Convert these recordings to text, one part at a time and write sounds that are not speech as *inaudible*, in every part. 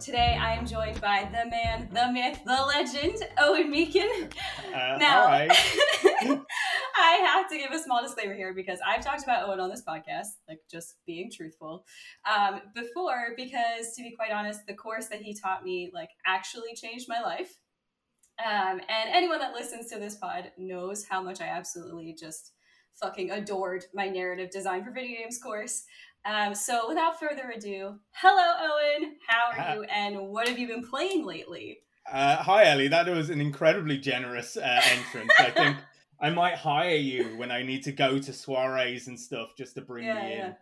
Today I am joined by the man, the myth, the legend, Eoin Meakin. Uh, Now, right. *laughs* I have to give a small disclaimer here because I've talked about Eoin on this podcast, like just being truthful, um, before. Because to be quite honest, the course that he taught me like actually changed my life. Um, and anyone that listens to this pod knows how much I absolutely just fucking adored my narrative design for video games course. Um, so without further ado, hello Eoin, how are you, and what have you been playing lately? Uh, hi, Ellie. That was an incredibly generous uh, entrance. I think *laughs* I might hire you when I need to go to soirees and stuff just to bring Yeah, me in. yeah.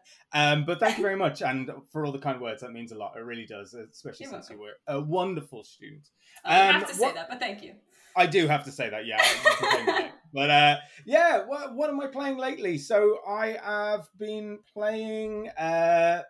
Um, but thank you very much, *laughs* and for all the kind words. That means a lot. It really does, especially You're since you were a wonderful student. I Um, have to say what- that, but thank you. I do have to say that, yeah. *laughs* you can blame me. but uh, yeah, what, what am I playing lately? So I have been playing uh,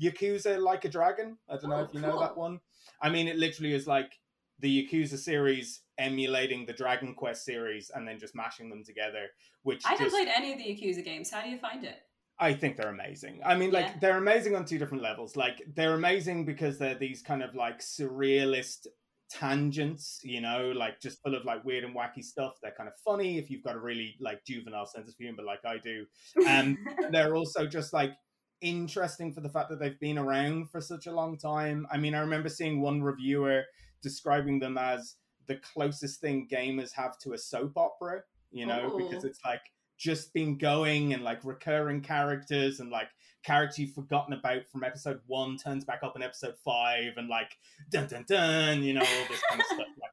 Yakuza Like a Dragon. I don't know Oh, if you know that one. I mean, it literally is like the Yakuza series emulating the Dragon Quest series and then just mashing them together. Which I haven't just, played any of the Yakuza games. How do you find it? I think they're amazing. I mean, like Yeah. they're amazing on two different levels. Like they're amazing because they're these kind of like surrealist tangents, you know, like just full of like weird and wacky stuff. They're kind of funny if you've got a really like juvenile sense of humor, like I do. Um, *laughs* they're also just like interesting for the fact that they've been around for such a long time. I mean, I remember seeing one reviewer describing them as the closest thing gamers have to a soap opera, you know, because it's like just been going and like recurring characters and like characters you've forgotten about from episode one turns back up in episode five and like dun dun dun, you know, all this kind of stuff. Like,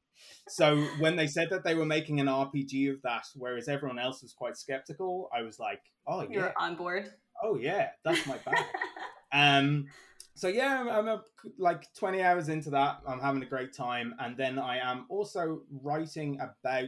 so when they said that they were making an RPG of that, whereas everyone else was quite skeptical, I was like, oh yeah, You're on board. oh yeah, that's my bag. *laughs* um, so yeah, I'm, I'm a, like 20 hours into that. I'm having a great time, and then I am also writing about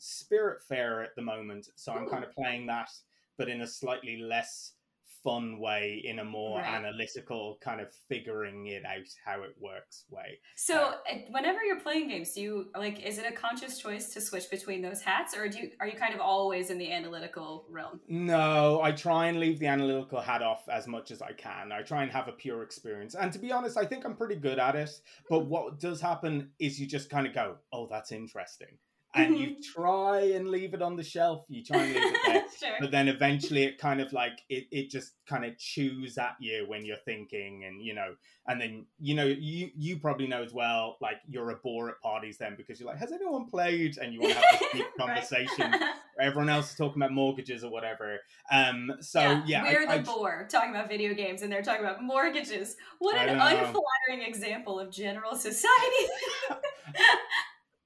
Spiritfarer at the moment. So I'm Ooh. kind of playing that, but in a slightly less fun way, in a more Right. analytical kind of figuring it out how it works way. So, uh, whenever you're playing games, do you like? Is it a conscious choice to switch between those hats, or do you are you kind of always in the analytical realm? No, I try and leave the analytical hat off as much as I can. I try and have a pure experience. And to be honest, I think I'm pretty good at it. But what does happen is you just kind of go, oh, that's interesting. And you try and leave it on the shelf. You try and leave it there. *laughs* sure. But then eventually it kind of like, it, it just kind of chews at you when you're thinking and, you know, and then, you know, you, you probably know as well, like you're a bore at parties then because you're like, has anyone played? And you want to have this deep *laughs* conversation *laughs* everyone else is talking about mortgages or whatever. Um, so yeah, we're I, the I- bore talking about video games, and they're talking about mortgages. What an unflattering example of general society.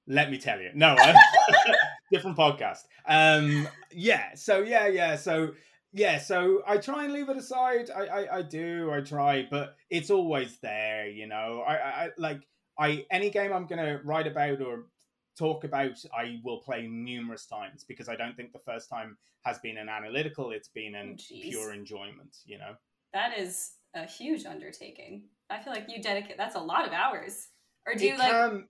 Let me tell you, no, *laughs* different podcast. Um, yeah, so yeah, yeah, so yeah, so I try and leave it aside. I, I, I do, I try, but it's always there, you know. I, I, I like I any game I'm gonna write about or talk about, I will play numerous times because I don't think the first time has been an analytical. It's been an Jeez. pure enjoyment, you know. that is a huge undertaking. I feel like you dedicate. That's a lot of hours. Or do It you like? can-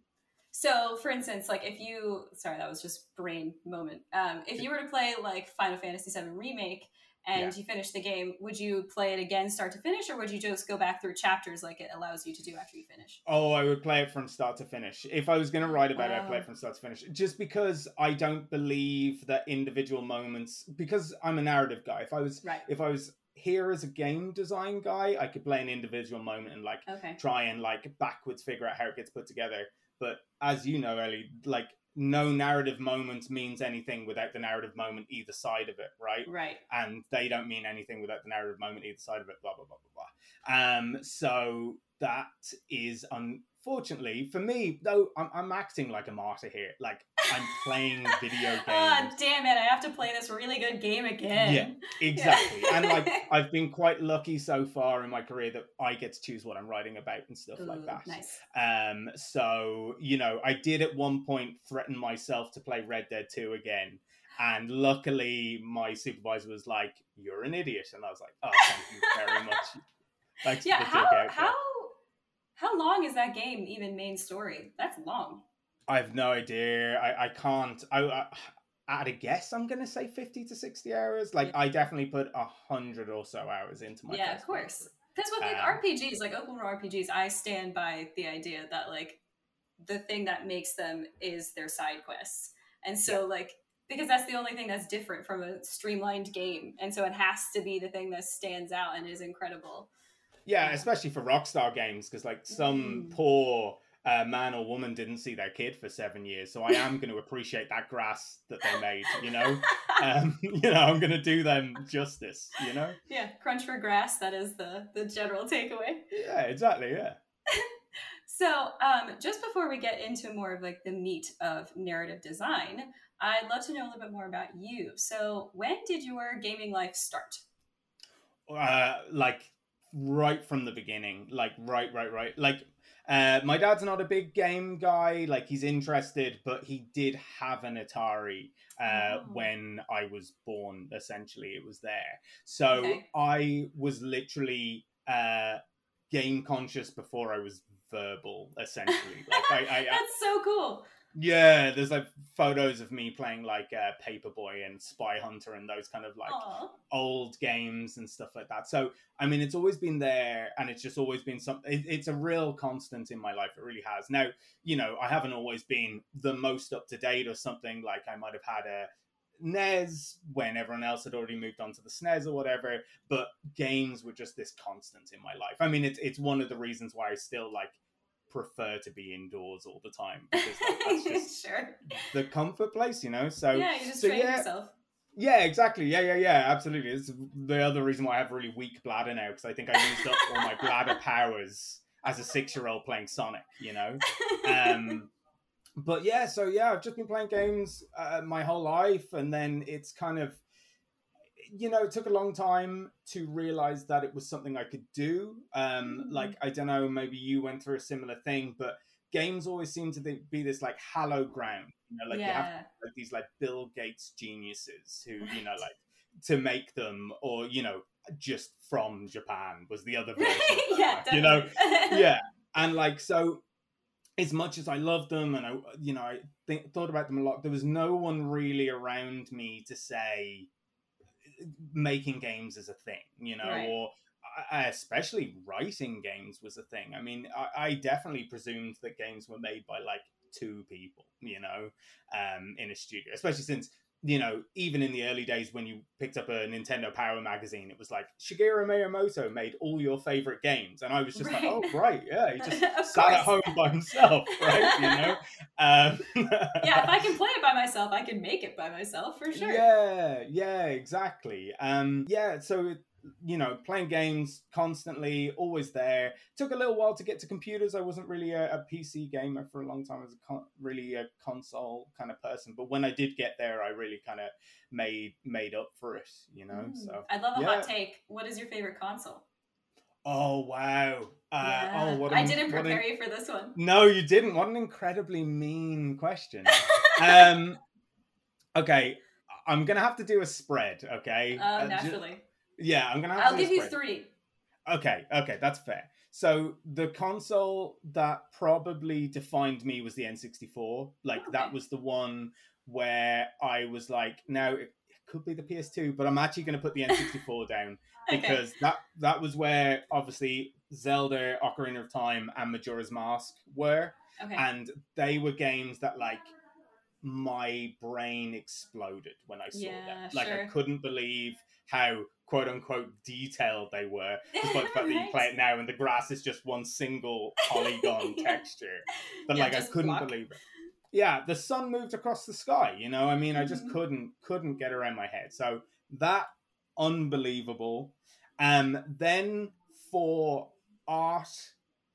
So, for instance, like if you, sorry, that was just brain moment. Um, if you were to play like Final Fantasy VII Remake and Yeah. you finish the game, would you play it again, start to finish, or would you just go back through chapters like it allows you to do after you finish? Oh, I would play it from start to finish. If I was going to write about it, I'd play it from start to finish. Just because I don't believe that individual moments, because I'm a narrative guy. If I was, Right. if I was here as a game design guy, I could play an individual moment and like Okay. try and like backwards figure out how it gets put together. But as you know, Ellie, like no narrative moment means anything without the narrative moment either side of it, right? Right. and they don't mean anything without the narrative moment either side of it. Blah blah blah blah blah. Um, so that is unfortunately for me though. I'm, I'm acting like a martyr here. Like I'm playing video *laughs* games. Ah, damn it! I have to play this really good game again. Yeah, *laughs* exactly. and like *laughs* I've been quite lucky so far in my career that I get to choose what I'm writing about and stuff like that. Nice. Um, so you know, I did at one point threaten myself to play Red Dead 2 again. And luckily, my supervisor was like, "You're an idiot," and I was like, "Oh, thank you very much." Thanks for Yeah. How dig out there. how how long is that game? Even main story? That's long. I have no idea. I, I can't. I, I at a guess, I'm gonna say fifty to sixty hours. Like I definitely put a hundred or so hours into my. yeah, of course. Because with like um, RPGs, like open world RPGs, I stand by the idea that like the thing that makes them is their side quests. And so yeah. like because that's the only thing that's different from a streamlined game. And so it has to be the thing that stands out and is incredible. Yeah, especially for Rockstar games, because like some mm. poor uh, man or woman didn't see their kid for seven years. So I am going *laughs* to appreciate that grass that they made. You know, um, *laughs* you know, I'm going to do them justice. You know. Yeah, crunch for grass. That is the the general takeaway. Yeah, exactly. Yeah. *laughs* so, um, just before we get into more of like the meat of narrative design, I'd love to know a little bit more about you. So, when did your gaming life start? Uh, like right from the beginning. Like right, right, right. Like uh, my dad's not a big game guy. Like he's interested, but he did have an Atari uh, oh. when I was born. Essentially, it was there. So okay. I was literally uh, game conscious before I was verbal. Essentially, like I, I, *laughs* that's so cool. Yeah, there's like photos of me playing like uh, Paperboy and Spy Hunter and those kind of like Aww. old games and stuff like that. So, I mean, it's always been there and it's just always been something, it, it's a real constant in my life. It really has. Now, you know, I haven't always been the most up to date or something. Like I might have had a NES when everyone else had already moved on to the SNES or whatever, but games were just this constant in my life. I mean, it's, it's one of the reasons why I still like prefer to be indoors all the time *laughs* because that's just sure. the comfort place, you know. So yeah, you just so, train yeah, yourself. Yeah, exactly. Yeah, yeah, yeah. Absolutely. It's the other reason why I have really weak bladder now because I think I used up all my *laughs* bladder powers as a six-year-old playing Sonic. You know. Um, *laughs* but yeah, so yeah, I've just been playing games uh, my whole life, and then it's kind of you know, it took a long time to realize that it was something I could do. Um, mm-hmm. Like, I don't know, maybe you went through a similar thing, but games always seem to be this like hallowed ground. You know, like yeah. you have like these like Bill Gates geniuses who, right. you know, like to make them, or you know, just from Japan was the other *laughs* version. yeah, you know, yeah, *laughs* and like so. As much as I loved them, and I, you know, I think, thought about them a lot. There was no one really around me to say, making games is a thing, you know, right. or especially writing games was a thing. I mean, I, I, definitely presumed that games were made by like two people, you know, um, in a studio, especially since you know, even in the early days when you picked up a Nintendo Power magazine, it was like Shigeru Miyamoto made all your favorite games, and I was just right. like, oh right, yeah, he just *laughs* sat course. at home by himself, *laughs* right? You know, um, *laughs* yeah. If I can play it by myself, I can make it by myself for sure. Yeah, yeah, exactly. Um, yeah, so it, you know, playing games constantly, always there. Took a little while to get to computers. I wasn't really a, a PC gamer for a long time. I was a con- really a console kind of person. But when I did get there, I really kind of made made up for it. You know, mm. so I love a yeah. hot take. What is your favorite console? Oh wow! Uh, yeah. Oh, what I didn't prepare you for this one. No, you didn't. What an incredibly mean question. *laughs* um, okay, I'm gonna have to do a spread. Okay, uh, uh naturally. Yeah, I'm gonna. I'll give you three. Okay, okay, that's fair. So the console that probably defined me was the N64. Like oh, okay. that was the one where I was like, now it could be the PS2, but I'm actually going to put the N64 *laughs* down because okay. that that was where obviously Zelda, Ocarina of Time, and Majora's Mask were, okay. and they were games that like my brain exploded when I saw yeah, them. Like sure. I couldn't believe how quote unquote detailed they were, *laughs* despite the fact that you play it now and the grass is just one single *laughs* polygon yeah. texture. But yeah, like I couldn't block. believe it. Yeah, the sun moved across the sky, you know? I mean, I just mm-hmm. couldn't couldn't get around my head. So that unbelievable. Um then for art,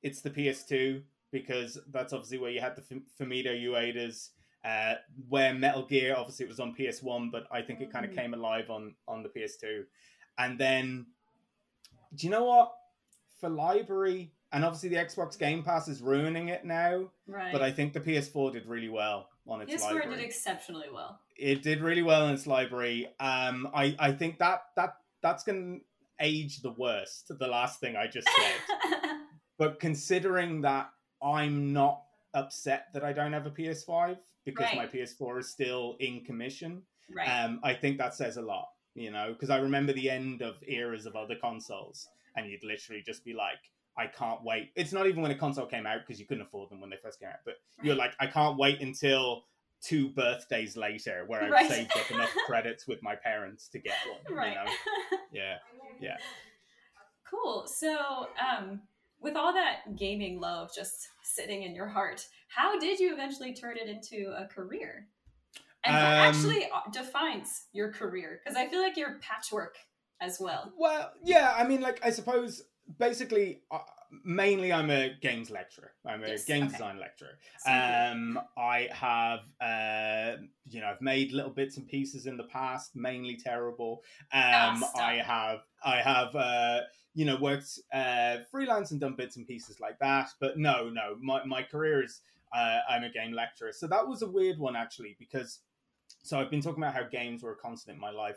it's the PS2 because that's obviously where you had the F- Fumito Ueda's uh, where Metal Gear obviously it was on PS1, but I think it kind of mm. came alive on on the PS2. And then, do you know what? For library, and obviously the Xbox Game Pass is ruining it now. Right. But I think the PS4 did really well on its library. PS4 library. did exceptionally well. It did really well in its library. Um, I I think that that that's gonna age the worst. The last thing I just said. *laughs* but considering that I'm not upset that I don't have a PS5 because right. my PS4 is still in commission. Right. Um, I think that says a lot, you know, because I remember the end of eras of other consoles. and you'd literally just be like, I can't wait. It's not even when a console came out because you couldn't afford them when they first came out, but you're like, I can't wait until two birthdays later where I've Right. saved up enough *laughs* credits with my parents to get one. right. You know? *laughs* Yeah. Yeah. cool. So, um, with all that gaming love just sitting in your heart, how did you eventually turn it into a career? And what Um, actually uh, defines your career? Because I feel like you're patchwork as well. Well, yeah, I mean, like, I suppose basically, uh, mainly I'm a games lecturer. I'm a Yes, game okay. design lecturer. Um, I have, uh, you know, I've made little bits and pieces in the past, mainly terrible. Um. I have, I have, uh, you know, worked uh, freelance and done bits and pieces like that. But no, no, my my career is uh, I'm a game lecturer. So that was a weird one actually because. So I've been talking about how games were a constant in my life,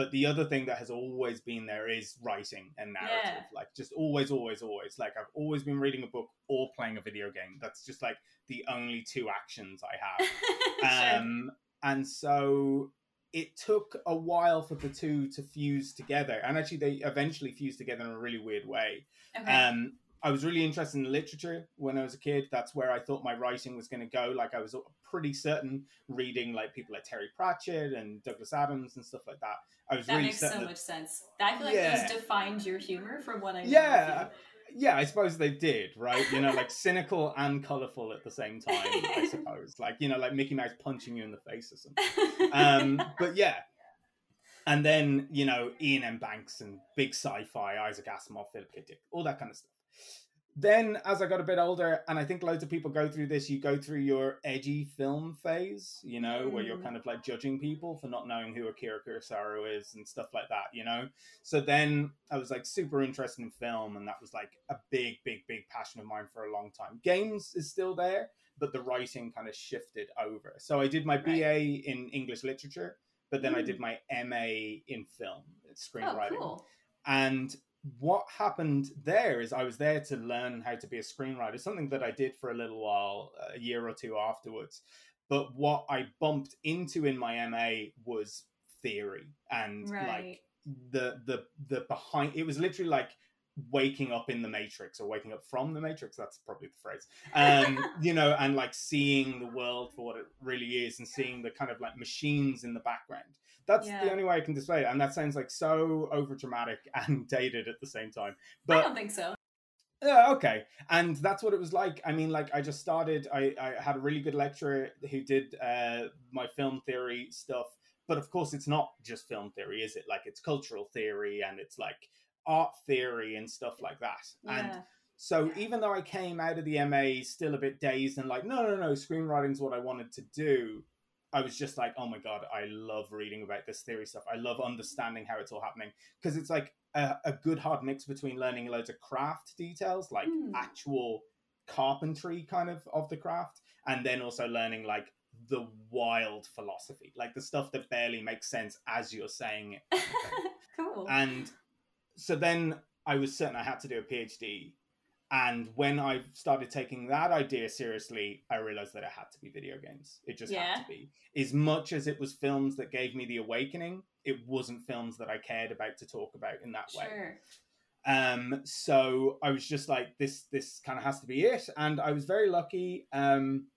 but the other thing that has always been there is writing and narrative. Yeah. Like just always, always, always. Like I've always been reading a book or playing a video game. That's just like the only two actions I have. *laughs* Sure. Um, and so it took a while for the two to fuse together, and actually they eventually fused together in a really weird way. okay. Um, I was really interested in literature when I was a kid. That's where I thought my writing was going to go. Like I was pretty certain reading like people like Terry Pratchett and Douglas Adams and stuff like that. I was that really makes so certain. much sense. I feel like Yeah. those defined your humor from what I. Yeah, yeah, I suppose they did, right? You know, like cynical and colorful at the same time. I *laughs* suppose, like you know, like Mickey Mouse punching you in the face or something. *laughs* um, but yeah. And then, you know, Iain M. Banks and big sci fi, Isaac Asimov, Philip K. Dick, all that kind of stuff. Then, as I got a bit older, and I think loads of people go through this, you go through your edgy film phase, you know, where you're Mm. kind of like judging people for not knowing who Akira Kurosawa is and stuff like that, you know? So then I was like super interested in film, and that was like a big, big, big passion of mine for a long time. Games is still there, but the writing kind of shifted over. So I did my Right. BA in English literature, but then I Mm. did my MA in film, oh, screenwriting. cool. And what happened there is I was there to learn how to be a screenwriter, something that I did for a little while, a year or two afterwards. But what I bumped into in my MA was theory and Right. like the the the behind it was literally like waking up in the matrix or waking up from the matrix that's probably the phrase um *laughs* you know and like seeing the world for what it really is and seeing the kind of like machines in the background that's the only way i can display it and that sounds like so over dramatic *laughs* and dated at the same time But I don't think so. yeah, okay. And that's what it was like. I mean, like I just started. I, I had a really good lecturer who did uh, my film theory stuff. But of course, it's not just film theory, is it? Like it's cultural theory and it's like art theory and stuff like that. And Yeah. so even though I came out of the MA still a bit dazed and like, no, no, no, screenwriting's what I wanted to do. I was just like, oh my god, I love reading about this theory stuff. I love understanding how it's all happening because it's like a, a good hard mix between learning loads of craft details, like Hmm. actual carpentry kind of of the craft, and then also learning like the wild philosophy, like the stuff that barely makes sense as you're saying it. *laughs* cool. And so then I was certain I had to do a PhD. And when I started taking that idea seriously, I realized that it had to be video games. It just Yeah. had to be. As much as it was films that gave me the awakening, it wasn't films that I cared about to talk about in that way. sure. Um, so I was just like, this this kind of has to be it. And I was very lucky. Um,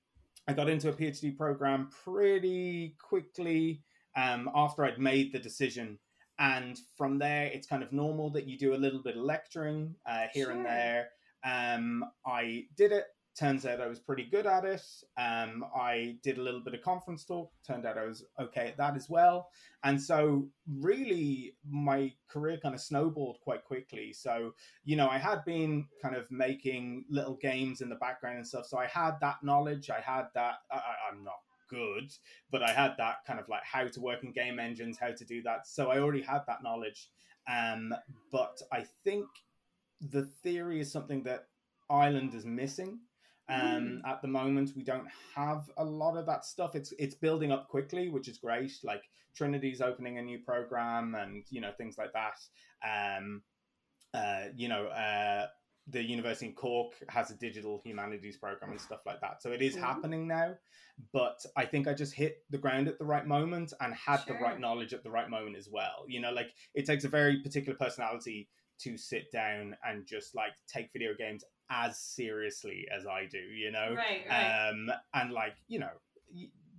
I got into a PhD program pretty quickly um, after I'd made the decision. And from there, it's kind of normal that you do a little bit of lecturing uh, here and there. Um, I did it. Turns out I was pretty good at it. Um, I did a little bit of conference talk. Turned out I was okay at that as well. And so, really, my career kind of snowballed quite quickly. So, you know, I had been kind of making little games in the background and stuff. So, I had that knowledge. I had that. I, I'm not good, but I had that kind of like how to work in game engines, how to do that. So, I already had that knowledge. Um, but I think the theory is something that Ireland is missing. Um, at the moment, we don't have a lot of that stuff. It's it's building up quickly, which is great. Like Trinity's opening a new program, and you know things like that. Um, uh, you know, uh, the University in Cork has a digital humanities program and stuff like that. So it is Mhm. happening now. But I think I just hit the ground at the right moment and had the right knowledge at the right moment as well. You know, like it takes a very particular personality to sit down and just like take video games as seriously as I do, you know? Right, right. Um, and like, you know,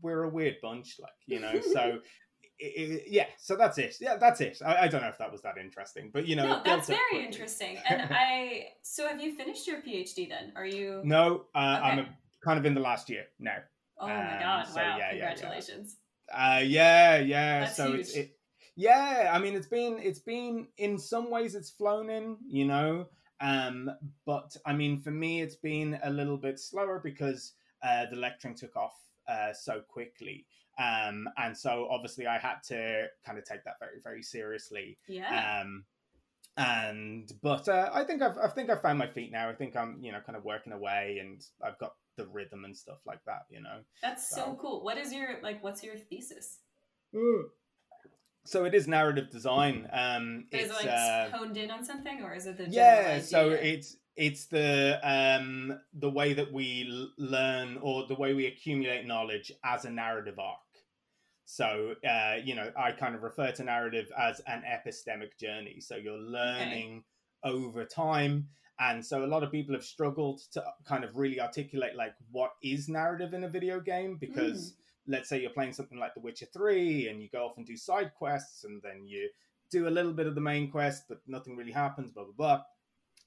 we're a weird bunch, like, you know, so. *laughs* It, it, yeah, so that's it. Yeah, that's it. I, I, don't know if that was that interesting, but you know, no, that's very interesting. *laughs* And I, so have you finished your PhD then? Are you? No, uh, okay. I'm a, kind of in the last year now. Oh my um, god! So wow! Yeah, Congratulations. Yeah, yeah. Uh, yeah, yeah. That's so huge. it's it, yeah. I mean, it's been it's been in some ways it's flown in, you know. Um, but I mean, for me, it's been a little bit slower because uh, the lecturing took off uh, so quickly. Um, and so obviously I had to kind of take that very, very seriously. Yeah. Um, and but uh, I think I've I think I've found my feet now. I think I'm you know kind of working away, and I've got the rhythm and stuff like that. You know. That's so, so cool. What is your like? What's your thesis? So it is narrative design. Um, but it's is it like uh, honed in on something, or is it the yeah? Idea? So it's it's the um the way that we l- learn or the way we accumulate knowledge as a narrative arc. So, uh, you know, I kind of refer to narrative as an epistemic journey. So you're learning okay. over time. And so a lot of people have struggled to kind of really articulate like what is narrative in a video game because mm. Let's say you're playing something like The Witcher 3 and you go off and do side quests and then you do a little bit of the main quest, but nothing really happens, blah, blah, blah.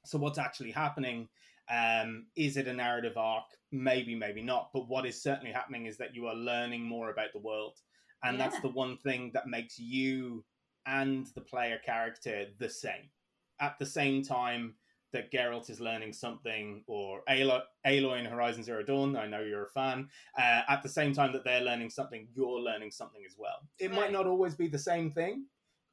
So what's actually happening? Um, is it a narrative arc? Maybe, maybe not. But what is certainly happening is that you are learning more about the world and yeah. that's the one thing that makes you and the player character the same. At the same time that Geralt is learning something, or Aloy, Aloy in Horizon Zero Dawn, I know you're a fan, uh, at the same time that they're learning something, you're learning something as well. It right. might not always be the same thing,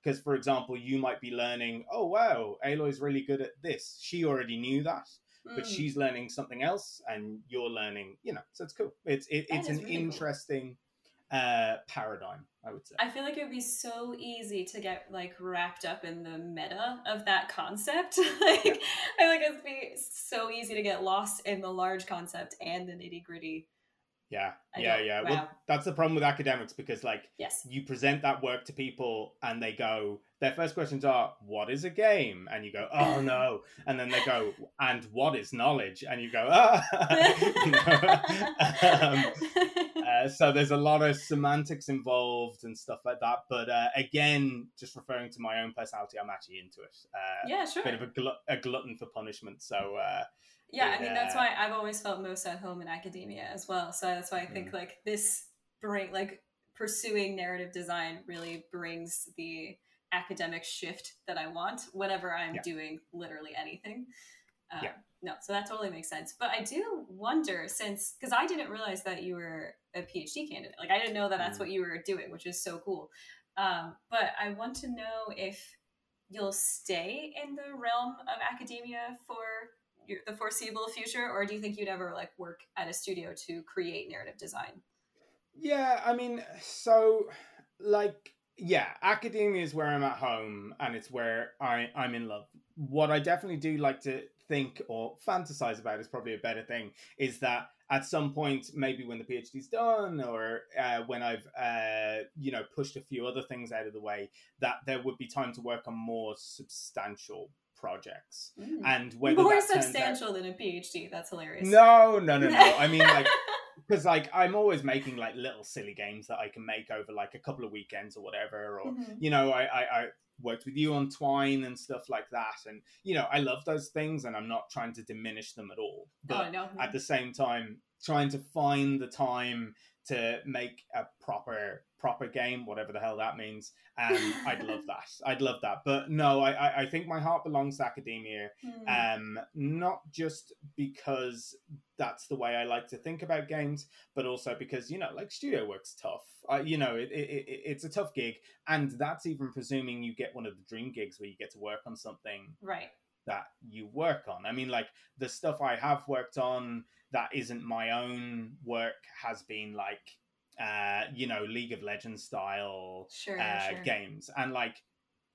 because, for example, you might be learning, oh, wow, Aloy's really good at this. She already knew that. Mm. But she's learning something else, and you're learning, you know. So it's cool. It's it, it's an really interesting cool uh, paradigm, I would say. I feel like it would be so easy to get like wrapped up in the meta of that concept. *laughs* like, yeah. I like it'd be so easy to get lost in the large concept and the nitty gritty. Yeah, I yeah, yeah. Wow. Well, that's the problem with academics because, like, yes, you present that work to people and they go, their first questions are, "What is a game?" And you go, "Oh no!" *laughs* And then they go, "And what is knowledge?" And you go, "Ah." *laughs* um, *laughs* uh, so there's a lot of semantics involved and stuff like that. But uh, again, just referring to my own personality, I'm actually into it. Uh, yeah, sure. Bit of a, a glutton for punishment. So yeah, I mean that's why I've always felt most at home in academia as well. So that's why I think mm. like this bring like pursuing narrative design really brings the academic shift that I want whenever I'm yeah. doing literally anything. Um, yeah. No, so that totally makes sense. But I do wonder since because I didn't realize that you were a PhD candidate. Like I didn't know that that's mm. what you were doing, which is so cool. Um, but I want to know if you'll stay in the realm of academia for the foreseeable future, or do you think you'd ever like work at a studio to create narrative design? Yeah, I mean, so like yeah, academia is where I'm at home and it's where I, I'm in love. What I definitely do like to think or fantasize about is probably a better thing is that at some point, maybe when the PhD's done or uh, when I've, uh, you know, pushed a few other things out of the way, that there would be time to work on more substantial projects. Mm. And whether more substantial out... than a PhD, that's hilarious. No, no, no, no. I mean, like, *laughs* because like I'm always making like little silly games that I can make over like a couple of weekends or whatever, or mm-hmm. you know, I, I, I worked with you on Twine and stuff like that, and you know, I love those things, and I'm not trying to diminish them at all. Oh, but oh, no. at the same time, trying to find the time to make a proper proper game, whatever the hell that means. And *laughs* I'd love that. I'd love that. But no, I, I think my heart belongs to academia. Mm. Um, not just because that's the way I like to think about games, but also because you know, like studio work's tough. Uh, you know, it, it, it, it's a tough gig, and that's even presuming you get one of the dream gigs where you get to work on something right that you work on. I mean, like the stuff I have worked on that isn't my own work has been like uh, you know, League of Legends style sure, uh, sure. games, and like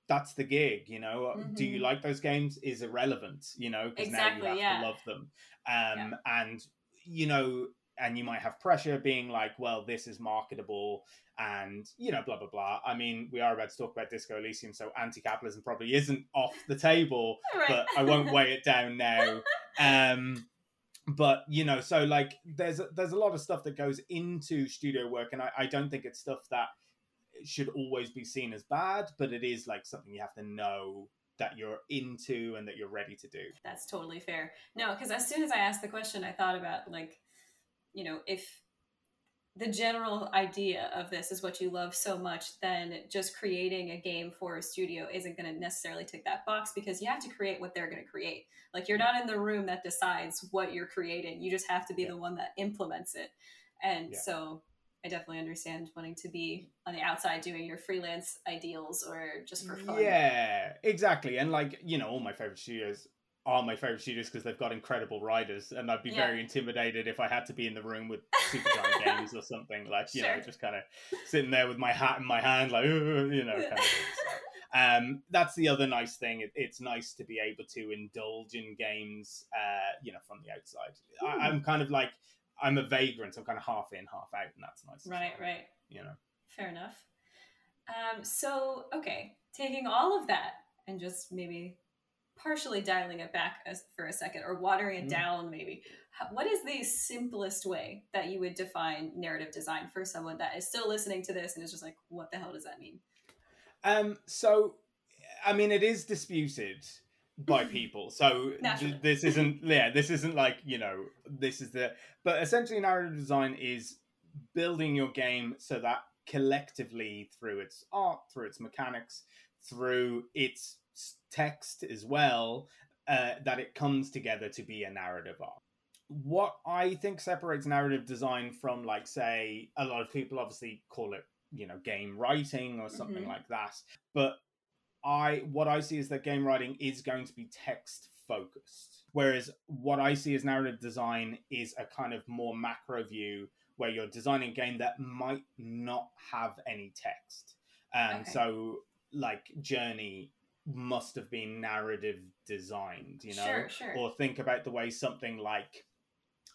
that's the gig. You know, mm-hmm. do you mm-hmm. like those games? Is irrelevant. You know, because exactly, now you have yeah. to love them. Um, yeah. and you know, and you might have pressure being like, well, this is marketable and, you know, blah, blah, blah. I mean, we are about to talk about Disco Elysium, so anti capitalism probably isn't off the table, *laughs* Right. but I won't weigh it down now. *laughs* Um, but you know, so like there's there's a lot of stuff that goes into studio work, and I, I don't think it's stuff that should always be seen as bad, but it is like something you have to know that you're into and that you're ready to do. That's totally fair. No, because as soon as I asked the question, I thought about like, you know, if the general idea of this is what you love so much, then just creating a game for a studio isn't going to necessarily tick that box because you have to create what they're going to create. Like you're not in the room that decides what you're creating. You just have to be Yeah. the one that implements it. And Yeah. so I definitely understand wanting to be on the outside doing your freelance ideals or just for fun. Yeah, exactly. And like, you know, all my favorite studios are my favorite studios because they've got incredible writers and I'd be Yeah. very intimidated if I had to be in the room with *laughs* Supergiant Games or something like, you know, just kind of sitting there with my hat in my hand like, you know, kind of thing. So, *laughs* um, that's the other nice thing. It, it's nice to be able to indulge in games, uh, you know, from the outside. I, Hmm. I'm kind of like, I'm a vagrant. I'm kind of half in, half out, and that's nice. Right, well, right. You know. Fair enough. Um, so, okay, taking all of that and just maybe partially dialing it back as, for a second or watering it Mm. down, maybe. What is the simplest way that you would define narrative design for someone that is still listening to this and is just like, what the hell does that mean? Um, so, I mean, it is disputed by *laughs* people. So th- this isn't, yeah, this isn't like you know, this is the. But essentially, narrative design is building your game so that collectively, through its art, through its mechanics, through its text as well, uh, that it comes together to be a narrative arc. What I think separates narrative design from, like, say, a lot of people obviously call it, you know, game writing or something Mhm. like that. But I, what I see is that game writing is going to be text focused, whereas what I see as narrative design is a kind of more macro view where you're designing a game that might not have any text. Um, Okay. So, like Journey must have been narrative designed, you know, Sure, sure. or think about the way something like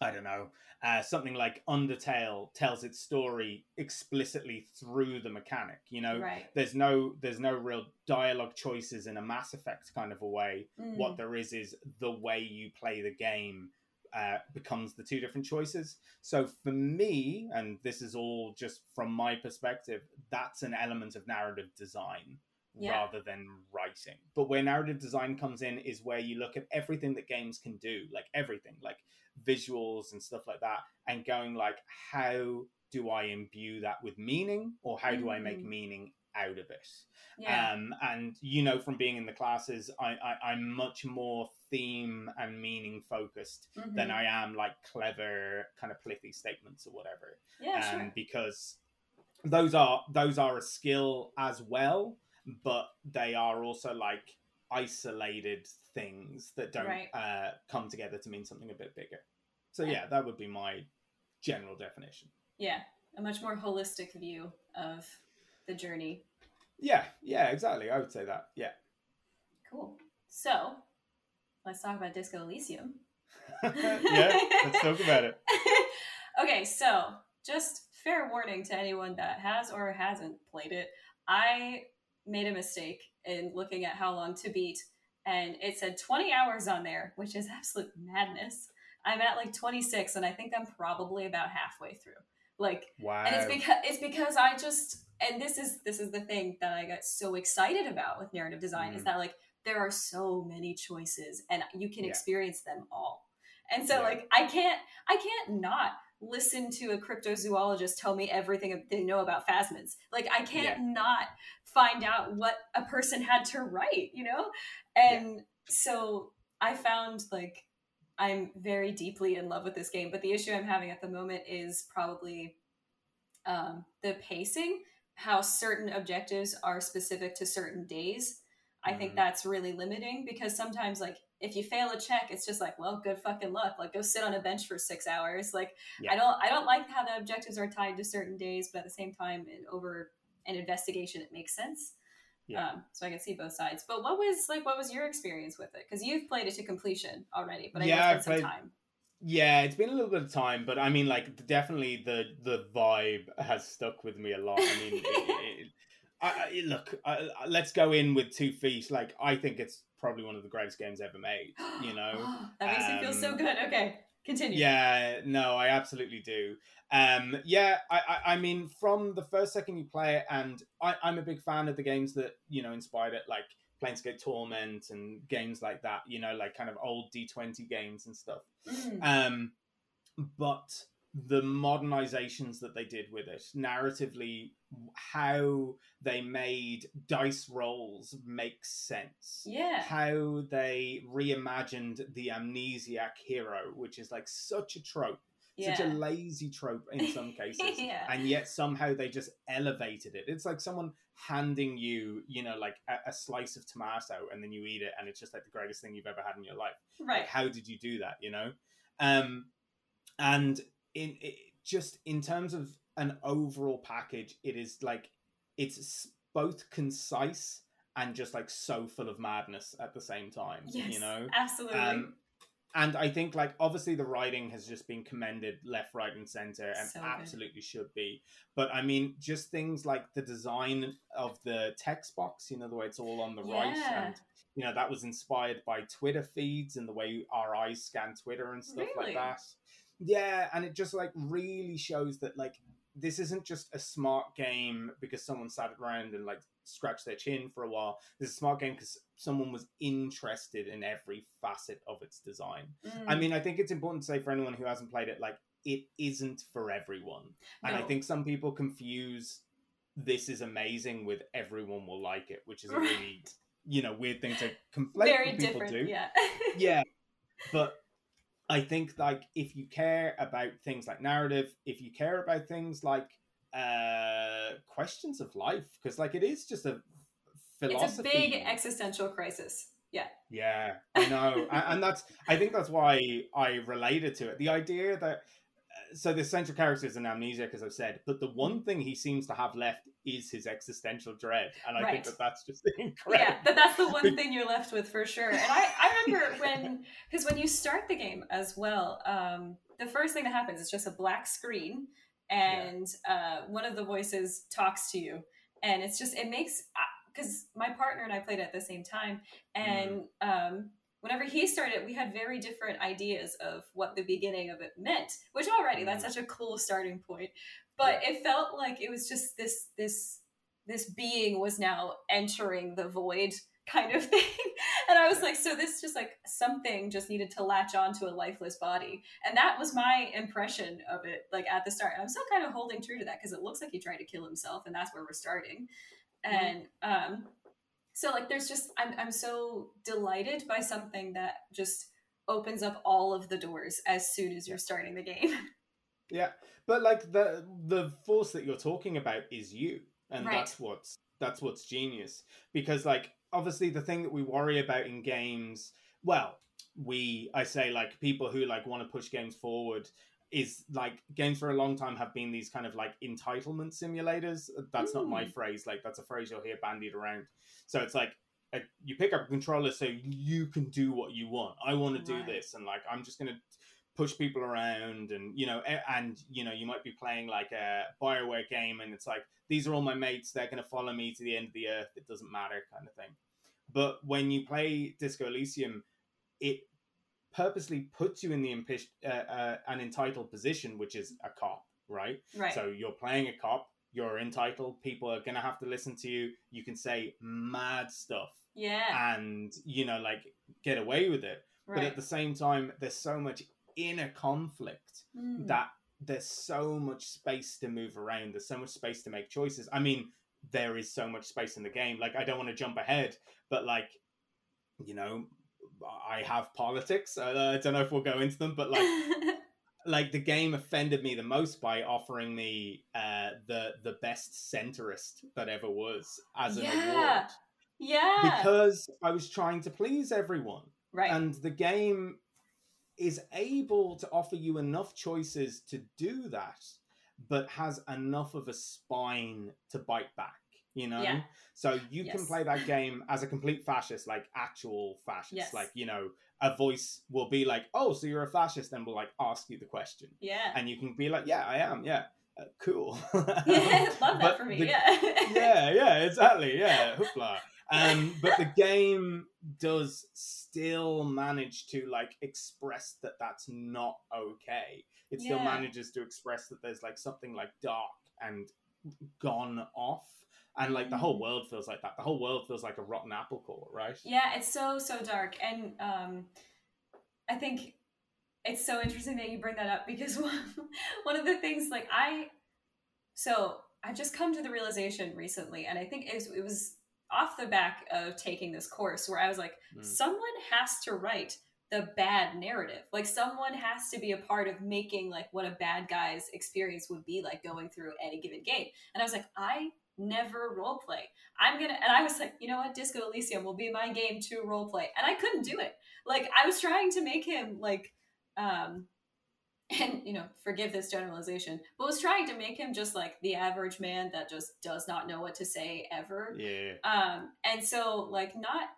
I don't know, uh, something like Undertale tells its story explicitly through the mechanic. You know, right. there's no there's no real dialogue choices in a Mass Effect kind of a way. Mm, What there is is the way you play the game uh, becomes the two different choices. So for me, and this is all just from my perspective, that's an element of narrative design Yeah. rather than writing. But where narrative design comes in is where you look at everything that games can do, like everything, like visuals and stuff like that, and going like, how do I imbue that with meaning, or how do I make Mm. meaning out of it? yeah. Um, and you know, from being in the classes, I, I I'm much more theme and meaning focused than Mhm. I am like clever kind of pithy statements or whatever yeah, um, sure. because those are those are a skill as well, but they are also like isolated things that don't Right. uh, come together to mean something a bit bigger. So Yeah. yeah, that would be my general definition. Yeah. A much more holistic view of the journey Yeah, yeah, exactly. I would say that. Yeah. Cool. So, let's talk about Disco Elysium. *laughs* yeah, let's talk about it. *laughs* okay, so just fair warning to anyone that has or hasn't played it. I made a mistake in looking at how long to beat, and it said 20 hours on there, which is absolute madness. I'm at like 26, and I think I'm probably about halfway through. Like, Wow. and it's because it's because I just and this is this is the thing that I got so excited about with narrative design is Mhm. that like there are so many choices and you can Yeah. experience them all. And so Yeah. like I can't I can't not listen to a cryptozoologist tell me everything they know about phasmids. Like I can't not find out what a person had to write, you know? And so I found like I'm very deeply in love with this game, but the issue I'm having at the moment is probably um, the pacing, how certain objectives are specific to certain days. I think Mhm. that's really limiting because sometimes, like, if you fail a check, it's just like, well, good fucking luck. Like, go sit on a bench for six hours. Like, Yeah. I don't, I don't like how the objectives are tied to certain days, but at the same time, over an investigation, it makes sense. Yeah. Um, so I can see both sides. But what was like, what was your experience with it? Because you've played it to completion already, but I Yeah, know I it's been some time. Yeah, it's been a little bit of time, but I mean, like, definitely the the vibe has stuck with me a lot. I mean, it, it, I, I, look, I, let's go in with two feet. Like, I think it's probably one of the greatest games ever made. You *gasps* know, that makes um, me feel so um, good. Okay, continue. Yeah, no, I absolutely do. Um, yeah, I, I, I mean, from the first second you play it, and I, I'm a big fan of the games that you know inspired it, like Planescape Torment and games like that. You know, like kind of old D20 games and stuff. Mm. Um, but the modernizations that they did with it narratively how they made dice rolls make sense yeah how they reimagined the amnesiac hero which is like such a trope yeah. such a lazy trope in some *laughs* cases yeah. and yet somehow they just elevated it it's like someone handing you you know like a, a, slice of tomato and then you eat it and it's just like the greatest thing you've ever had in your life right like, how did you do that you know um and in it, just in terms of an overall package, it is like it's both concise and just like so full of madness at the same time. Yes, you know, absolutely. Um, and I think like obviously the writing has just been commended left, right, and center, and so absolutely should be. But I mean, just things like the design of the text box, you know, the way it's all on the yeah. right, and you know that was inspired by Twitter feeds and the way our eyes scan Twitter and stuff really? like that. Yeah, and it just like really shows that like this isn't just a smart game because someone sat around and like scratched their chin for a while. This is a smart game because someone was interested in every facet of its design. Mm. I mean, I think it's important to say for anyone who hasn't played it, like it isn't for everyone, no. and I think some people confuse this is amazing with everyone will like it, which is a really *laughs* you know weird thing to conflate. Very people different, do. yeah, *laughs* yeah, but I think like if you care about things like narrative, if you care about things like uh questions of life, because like it is just a philosophy. It's a big existential crisis. Yeah. Yeah, I know, *laughs* and, and that's I think that's why I related to it. The idea that so the central character is an amnesia, as I've said, but the one thing he seems to have left is his existential dread, and I right. think that that's just incredible. *laughs* Yeah, that that's the one thing you're left with for sure. And I, I remember *laughs* when because when you start the game as well, um, the first thing that happens is just a black screen, and yeah. uh, one of the voices talks to you, and it's just it makes because uh, my partner and I played at the same time, and mm. um, whenever he started, we had very different ideas of what the beginning of it meant, which already that's mm. such a cool starting point. But yeah. it felt like it was just this this this being was now entering the void kind of thing. *laughs* and I was like, so this just like something just needed to latch onto a lifeless body. And that was my impression of it, like at the start. And I'm still kind of holding true to that because it looks like he tried to kill himself, and that's where we're starting. Mm-hmm. And um so like there's just I'm I'm so delighted by something that just opens up all of the doors as soon as you're starting the game. *laughs* Yeah. But like the the force that you're talking about is you. And right. that's what's that's what's genius. Because like obviously the thing that we worry about in games, well, we I say like people who like want to push games forward is like games for a long time have been these kind of like entitlement simulators. That's not my hmm. phrase. Like that's a phrase you'll hear bandied around. So it's like a, you pick up a controller so you can do what you want. I want to do right. this, and like I'm just gonna push people around, and you know, and you know, you might be playing like a Bioware game, and it's like these are all my mates. They're gonna follow me to the end of the earth. It doesn't matter, kind of thing. But when you play Disco Elysium, it purposely puts you in the impi- uh, uh, an entitled position, which is a cop, right? Right. So you're playing a cop. You're entitled. People are gonna have to listen to you. You can say mad stuff. Yeah. And you know, like get away with it. Right. But at the same time, there's so much inner conflict mm. that there's so much space to move around. There's so much space to make choices. I mean, there is so much space in the game. Like I don't want to jump ahead, but like you know, I have politics. Uh, I don't know if we'll go into them, but like, *laughs* like the game offended me the most by offering me uh, the the best centrist that ever was as an yeah. award. Yeah, because I was trying to please everyone. Right, and the game is able to offer you enough choices to do that, but has enough of a spine to bite back. you know? Yeah. So you can play that *laughs* game as a complete fascist, like actual fascist. Yes. Like, you know, a voice will be like, oh, so you're a fascist, Then we'll like ask you the question. Yeah. And you can be like, yeah, I am. Yeah. Uh, cool. *laughs* yeah, *laughs* love that But for me. the- yeah. yeah, yeah, exactly. Yeah, hoopla. Um, *laughs* but the game does still manage to like express that that's not okay. It still Yeah. manages to express that there's like something like dark and gone off, and like the whole Mhm. world feels like that. The whole world feels like a rotten apple core, right? Yeah, it's so so dark, and um, I think it's so interesting that you bring that up because *laughs* one, one of the things like I, so I've just come to the realization recently, and I think it was, it was off the back of taking this course where I was like, Mm. someone has to write the bad narrative. Like someone has to be a part of making like what a bad guy's experience would be like going through any given game. And I was like, I never role play. I'm gonna and I was like, you know what, Disco Elysium will be my game to role play. And I couldn't do it. Like I was trying to make him like um and you know, forgive this generalization, but was trying to make him just like the average man that just does not know what to say ever. Yeah, Um, and so like not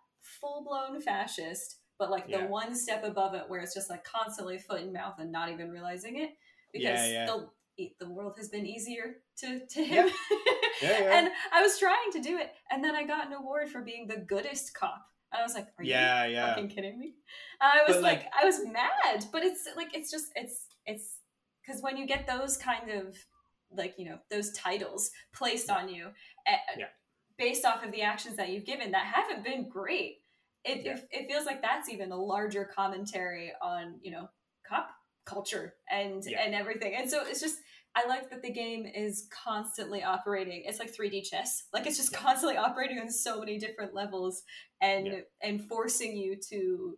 full blown fascist, but like the one step above it where it's just like constantly foot and mouth and not even realizing it because Yeah, yeah. the the world has been easier to to him. Yeah, *laughs* yeah. and I was trying to do it, and then I got an award for being the goodest cop. And I was like, "Are yeah, you yeah. fucking kidding me?" I was like, like- I was mad, but it's like it's just it's it's because when you get those kind of like you know those titles placed on you eh, Yeah. based off of the actions that you've given that haven't been great it, Yeah. it, it feels like that's even a larger commentary on you know cop culture and Yeah. and everything and so it's just i like that the game is constantly operating it's like 3d chess like it's just constantly operating on so many different levels and Yeah. and forcing you to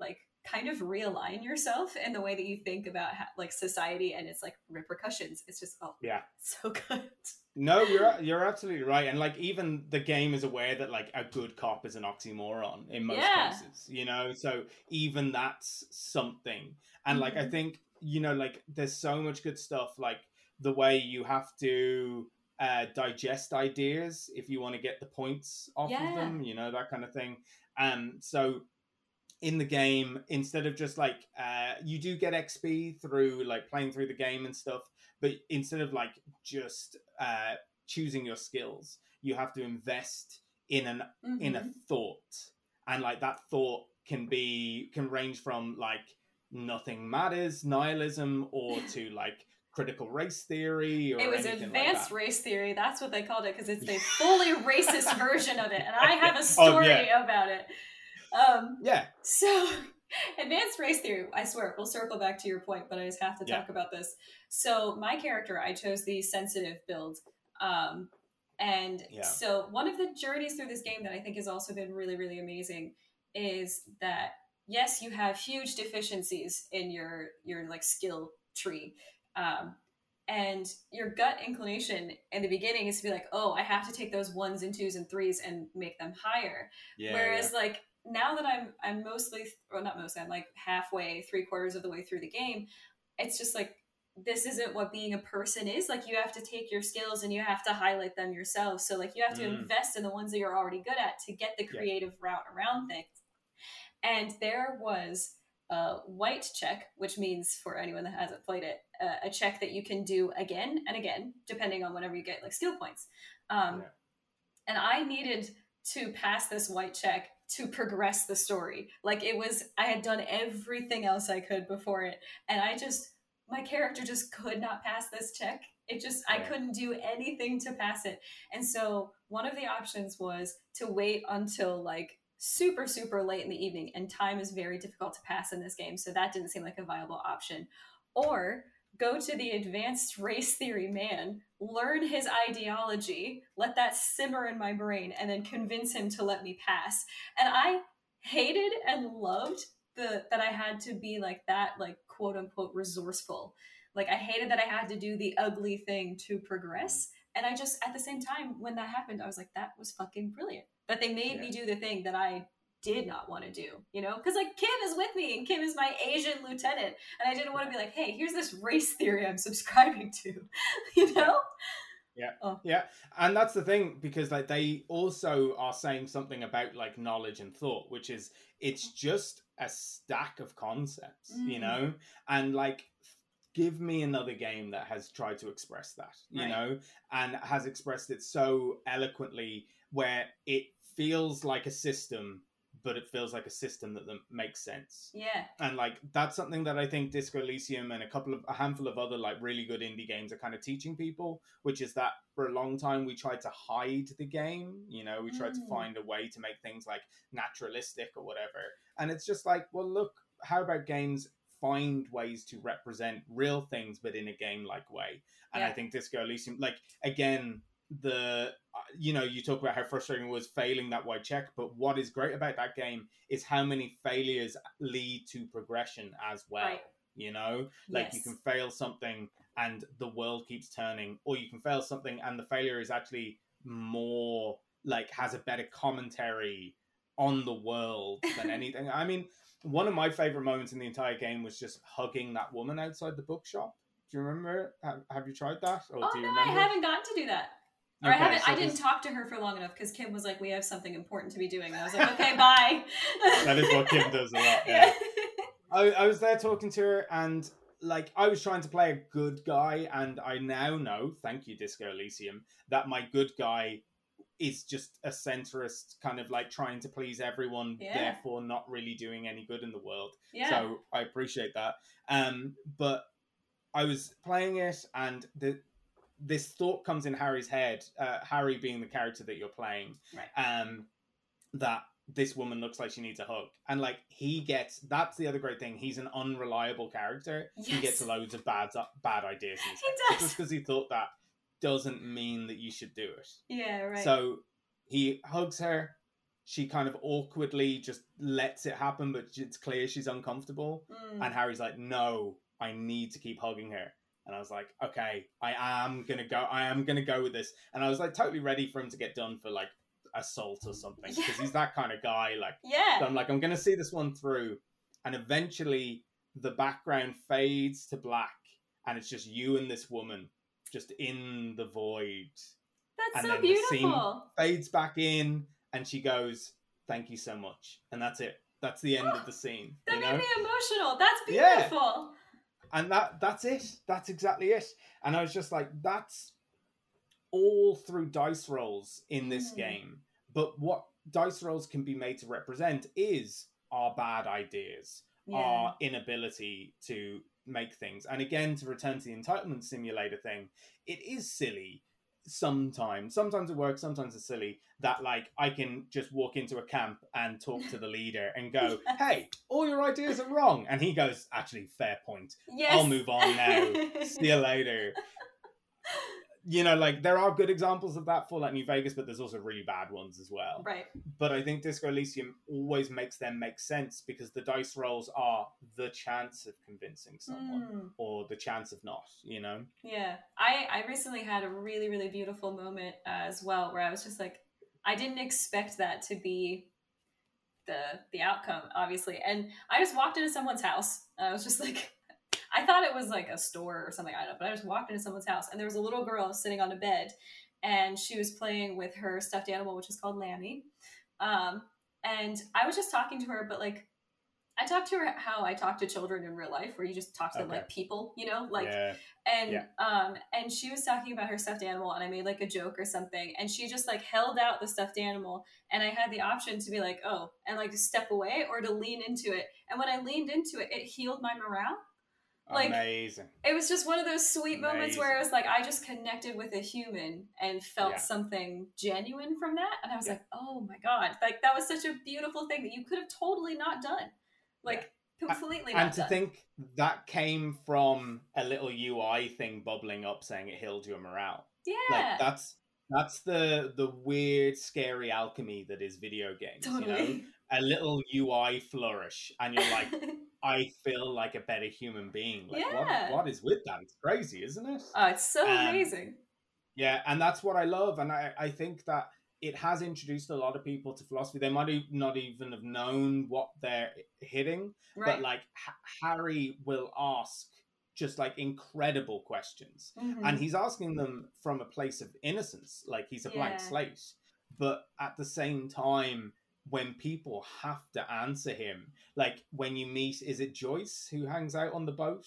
like kind of realign yourself in the way that you think about ha- like society and its like repercussions it's just oh Yeah. *laughs* so good No, you're you're absolutely right, and like even the game is aware that like a good cop is an oxymoron in most Yeah. cases, you know. So even that's something, and like I Mhm. think you know, like there's so much good stuff, like the way you have to uh, digest ideas if you want to get the points off Yeah. of them, you know that kind of thing. Um, so in the game instead of just like uh you do get xp through like playing through the game and stuff but instead of like just uh choosing your skills you have to invest in an in a Mhm. thought and like that thought can be can range from like nothing matters nihilism or *laughs* to like critical race theory or it was advanced like race theory that's what they called it because it's a *laughs* fully racist version of it and i have a Oh, story yeah. about it um yeah So, *laughs* advanced race theory, I swear, we'll circle back to your point, but I just have to Yeah. talk about this. So, my character, I chose the sensitive build. Um, and Yeah. so, one of the journeys through this game that I think has also been really, really amazing is that yes, you have huge deficiencies in your your like skill tree. Um, and your gut inclination in the beginning is to be like, oh, I have to take those ones and twos and threes and make them higher. yeah Whereas like now that I'm I'm mostly well not mostly I'm like halfway three quarters of the way through the game, it's just like this isn't what being a person is. Like you have to take your skills and you have to highlight them yourself. So like you have to Mm. invest in the ones that you're already good at to get the Yeah. creative route around things. And there was a white check, which means for anyone that hasn't played it, uh, a check that you can do again and again, depending on whenever you get like skill points. Um, Yeah. And I needed to pass this white check to progress the story. Like it was, I had done everything else I could before it, and I just, my character just could not pass this check. It just, I couldn't do anything to pass it. And so one of the options was to wait until like super, super late in the evening, and time is very difficult to pass in this game. So that didn't seem like a viable option. Or go to the advanced race theory man, learn his ideology, let that simmer in my brain, and then convince him to let me pass. And I hated and loved the that I had to be like that, like quote unquote resourceful. Like I hated that I had to do the ugly thing to progress. And I just at the same time when that happened, I was like, that was fucking brilliant. That they made me do the thing that I did not want to do, you know? Because like Kim is with me and Kim is my Asian lieutenant. And I didn't want to be like, hey, here's this race theory I'm subscribing to, *laughs* you know? Yeah. Oh. Yeah. And that's the thing, because like they also are saying something about like knowledge and thought, which is it's just a stack of concepts, you Mm. know? And like give me another game that has tried to express that, you Right. know, and has expressed it so eloquently where it feels like a system, but it feels like a system that, that makes sense Yeah. and like that's something that I think Disco Elysium and a couple of a handful of other like really good indie games are kind of teaching people, which is that for a long time we tried to hide the game, you know, we tried to Mm. find a way to make things like naturalistic or whatever. And it's just like, well look, how about games find ways to represent real things but in a game like way. And I think Disco Elysium like again the uh, you know you talk about how frustrating it was failing that white check but what is great about that game is how many failures lead to progression as well Right. you know? Like you can fail something and the world keeps turning or you can fail something and the failure is actually more like has a better commentary on the world than *laughs* anything. I mean one of my favorite moments in the entire game was just hugging that woman outside the bookshop. Do you remember have, have you tried that? Or Oh do you no, I haven't gotten to do that. Or I haven't. so I didn't this- talk to her for long enough because Kim was like, "We have something important to be doing." And I was like, "Okay, bye." *laughs* that is what kim does a lot yeah. *laughs* I, I was there talking to her and like I was trying to play a good guy and I now know, thank you, Disco Elysium, that my good guy is just a centrist kind of like trying to please everyone, Yeah. therefore not really doing any good in the world. yeah. So I appreciate that. Um, but I was playing it and the this thought comes in Harry's head, uh, Harry being the character that you're playing, Right. um, that this woman looks like she needs a hug. And like he gets that's the other great thing. He's an unreliable character. He gets loads of bad bad ideas. He does. Just because he thought that doesn't mean that you should do it. yeah. Right. So he hugs her. She kind of awkwardly just lets it happen, but it's clear she's uncomfortable. Mm. And Harry's like, no, I need to keep hugging her. And I was like, okay, I am gonna go. I am gonna go with this. And I was like, totally ready for him to get done for like assault or something because Yeah. he's that kind of guy. Like, yeah. so I'm like, I'm gonna see this one through. And eventually, the background fades to black, and it's just you and this woman just in the void. That's and so then the scene- beautiful. Fades back in, and she goes, "Thank you so much," and that's it. That's the end of the scene. That you made know? me emotional. That's Yeah. And that that's it that's exactly it and i was just like that's all through dice rolls in this Mm. game but what dice rolls can be made to represent is our bad ideas Yeah. our inability to make things and again to return to the entitlement simulator thing it is silly sometimes sometimes it works sometimes it's silly that like i can just walk into a camp and talk to the leader and go *laughs* hey all your ideas are wrong and he goes actually fair point yes. I'll move on now. *laughs* See you later. You know, like there are good examples of that for like New Vegas, but there's also really bad ones as well. right. But I think Disco Elysium always makes them make sense because the dice rolls are the chance of convincing someone Mm. or the chance of not, you know? Yeah, I I recently had a really really beautiful moment uh, as well where I was just like, I didn't expect that to be the the outcome, obviously, and I just walked into someone's house. And I was just like, I thought it was like a store or something. I don't know, but I just walked into someone's house and there was a little girl sitting on a bed, and she was playing with her stuffed animal, which is called Lammy. Um, and I was just talking to her, but like. I talked to her how I talk to children in real life, where you just talk to them Okay. like people, you know, like yeah. and Yeah. um and she was talking about her stuffed animal and i made like a joke or something and she just like held out the stuffed animal and i had the option to be like oh and like to step away or to lean into it and when i leaned into it it healed my morale Like- Amazing. it was just one of those sweet moments where it was like i just connected with a human and felt Yeah. something genuine from that and i was Yeah. like oh my god like that was such a beautiful thing that you could have totally not done like completely not And to done. think that came from a little UI thing bubbling up saying it healed your morale. yeah Like that's that's the the weird, scary alchemy that is video games. You know? A little UI flourish, and you're like, *laughs* I feel like a better human being. Like, Yeah. what what is with that? It's crazy, isn't it? oh it's so Um, amazing Yeah, and that's what I love, and I I think that it has introduced a lot of people to philosophy. They might not even have known what they're hitting, right but like Harry will ask just like incredible questions. Mhm. And he's asking them from a place of innocence, like he's a blank slate. But at the same time, when people have to answer him, like when you meet, is it Joyce who hangs out on the boat?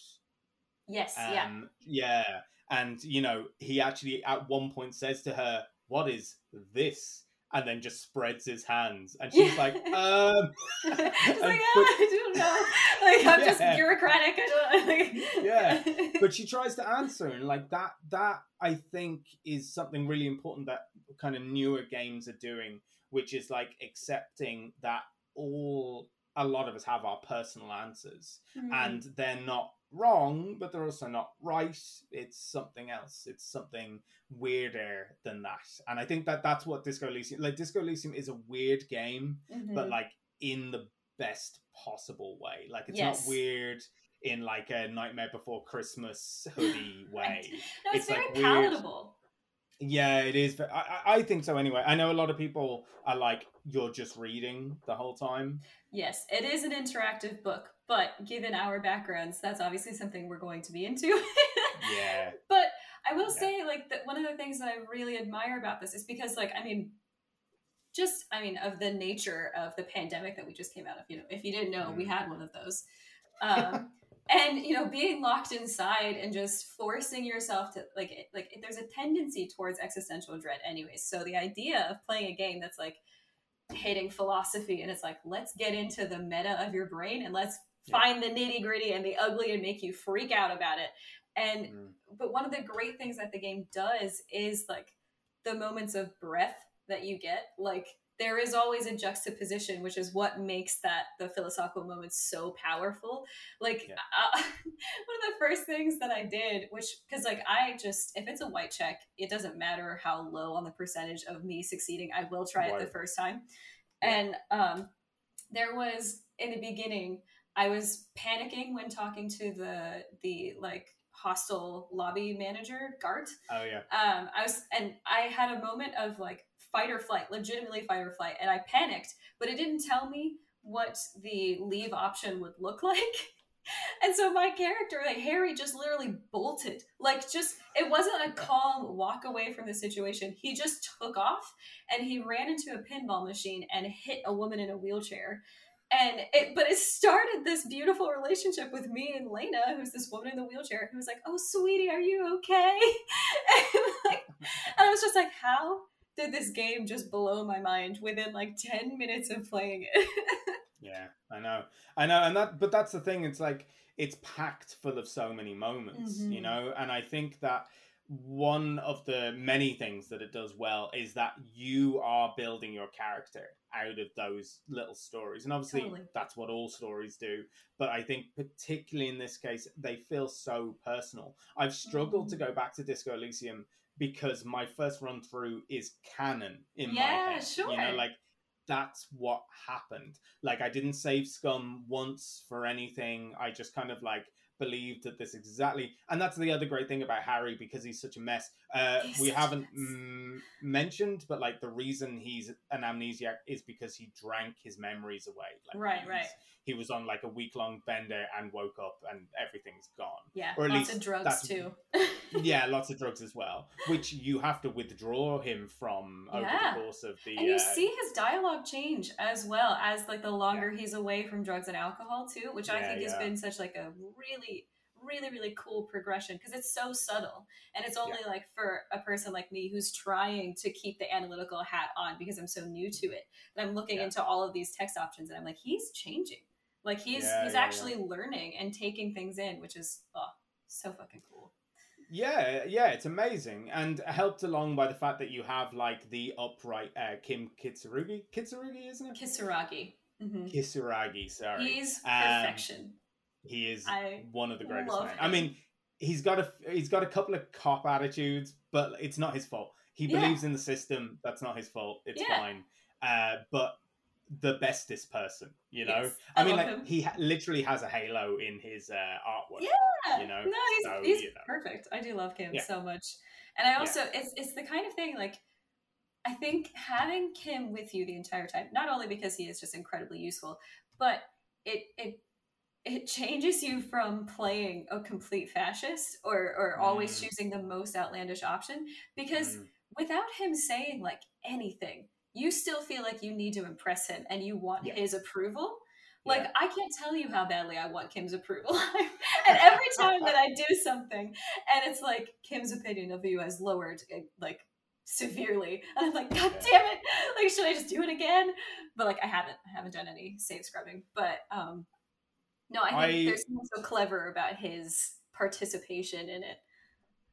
yes, yeah. Um, yeah. And, you know, he actually at one point says to her, What is this? And then just spreads his hands. And she's Yeah. *laughs* like, Um, *laughs* *laughs* And- like, but- "Ah, I don't know. Like, I'm just bureaucratic. I don't Yeah. but she tries to answer and like that that i think is something really important that kind of newer games are doing which is like accepting that all a lot of us have our personal answers Mhm. and they're not wrong but they're also not right it's something else it's something weirder than that and i think that that's what disco elysium like disco elysium is a weird game but Mhm. like in the best possible way like it's Yes. not weird in like a nightmare before christmas *laughs* hoodie way no, it's, it's, like, very weird. Yeah it is but I, I think so anyway i know a lot of people are like you're just reading the whole time Yes, it is an interactive book, but given our backgrounds, that's obviously something we're going to be into. *laughs* yeah But I will Yeah. say, like, that one of the things that I really admire about this is because, like, I mean, just, I mean, of the nature of the pandemic that we just came out of. You know, if you didn't know, we Mm. had one of those. Um, *laughs* and you know, being locked inside and just forcing yourself to like, like, there's a tendency towards existential dread, anyway So the idea of playing a game that's like hitting philosophy and it's like, let's get into the meta of your brain and let's Yeah. find the nitty gritty and the ugly and make you freak out about it. And Mm. but one of the great things that the game does is like the moments of breath that you get like there is always a juxtaposition which is what makes that the philosophical moment so powerful. Like Yeah. uh, *laughs* one of the first things that i did which because like i just if it's a white check it doesn't matter how low on the percentage of me succeeding i will try it the first time. Yeah. and um there was in the beginning i was panicking when talking to the the like hostel lobby manager Garte. Oh yeah. Um i was and i had a moment of like fight or flight legitimately fight or flight and i panicked but it didn't tell me what the leave option would look *laughs* like. And so my character like harry just literally bolted. Like just it wasn't a calm walk away from the situation. He just took off and he ran into a pinball machine and hit a woman in a wheelchair. And it but it started this beautiful relationship with me and Lena, who's this woman in the wheelchair, who was like, "Oh, sweetie, are you okay?" *laughs* and, like, and I was just like, "How did this game just blow my mind within like ten minutes of playing it?" *laughs* Yeah, I know, I know, and that, but that's the thing. It's like it's packed full of so many moments, you Mhm. know. And I think that one of the many things that it does well is that you are building your character out of those little stories, and obviously Totally. that's what all stories do. But I think particularly in this case, they feel so personal. I've struggled to Mm. go back to Disco Elysium because my first run through is canon in my Yeah, head. You know, like that's what happened. Like I didn't save scum once for anything. I just kind of like believed that this exactly and that's the other great thing about harry because he's such a mess uh we haven't mm, mentioned but like the reason he's an amnesiac is because he drank his memories away like Right, right. he was on like a week long bender and woke up and everything's gone yeah, Or at lots least of drugs too. *laughs* yeah *laughs* lots of drugs as well which you have to withdraw him from over Yeah. the course of the and you uh, see his dialogue change as well as like the longer he's away from drugs and alcohol too which i Yeah, think has been such like a really really really cool progression because it's so subtle and it's only like for a person like me who's trying to keep the analytical hat on because i'm so new to it that i'm looking Yeah. into all of these text options and i'm like he's changing like he's Yeah, he's yeah, yeah. actually learning and taking things in which is oh so fucking cool Yeah, yeah, it's amazing, and helped along by the fact that you have like the upright uh, Kim Kitsurugi, Kitsurugi, isn't it? kisaragi hmm Kisuragi, sorry. he's Um, perfection he is I one of the greatest men. I mean, he's got a he's got a couple of cop attitudes, but it's not his fault. He Yeah. believes in the system. That's not his fault. It's Yeah. fine. Uh, but the bestest person, you know. Yes, I, I mean, like him. he ha- literally has a halo in his uh, artwork. Yeah, you know, no, he's, so, he's you know. perfect. I do love Kim Yeah. so much, and I also it's it's the kind of thing like I think having Kim with you the entire time, not only because he is just incredibly useful, but it it it changes you from playing a complete fascist or or always Mm. choosing the most outlandish option because Mm. without him saying like anything you still feel like you need to impress him and you want Yeah. his approval like Yeah. i can't tell you how badly i want kim's approval *laughs* *laughs* and every time that i do something and it's like kim's opinion of you has lowered eh, like severely and i'm like god damn it like should i just do it again but like i haven't i haven't done any save scrubbing but um no i think I- there's something so clever about his participation in it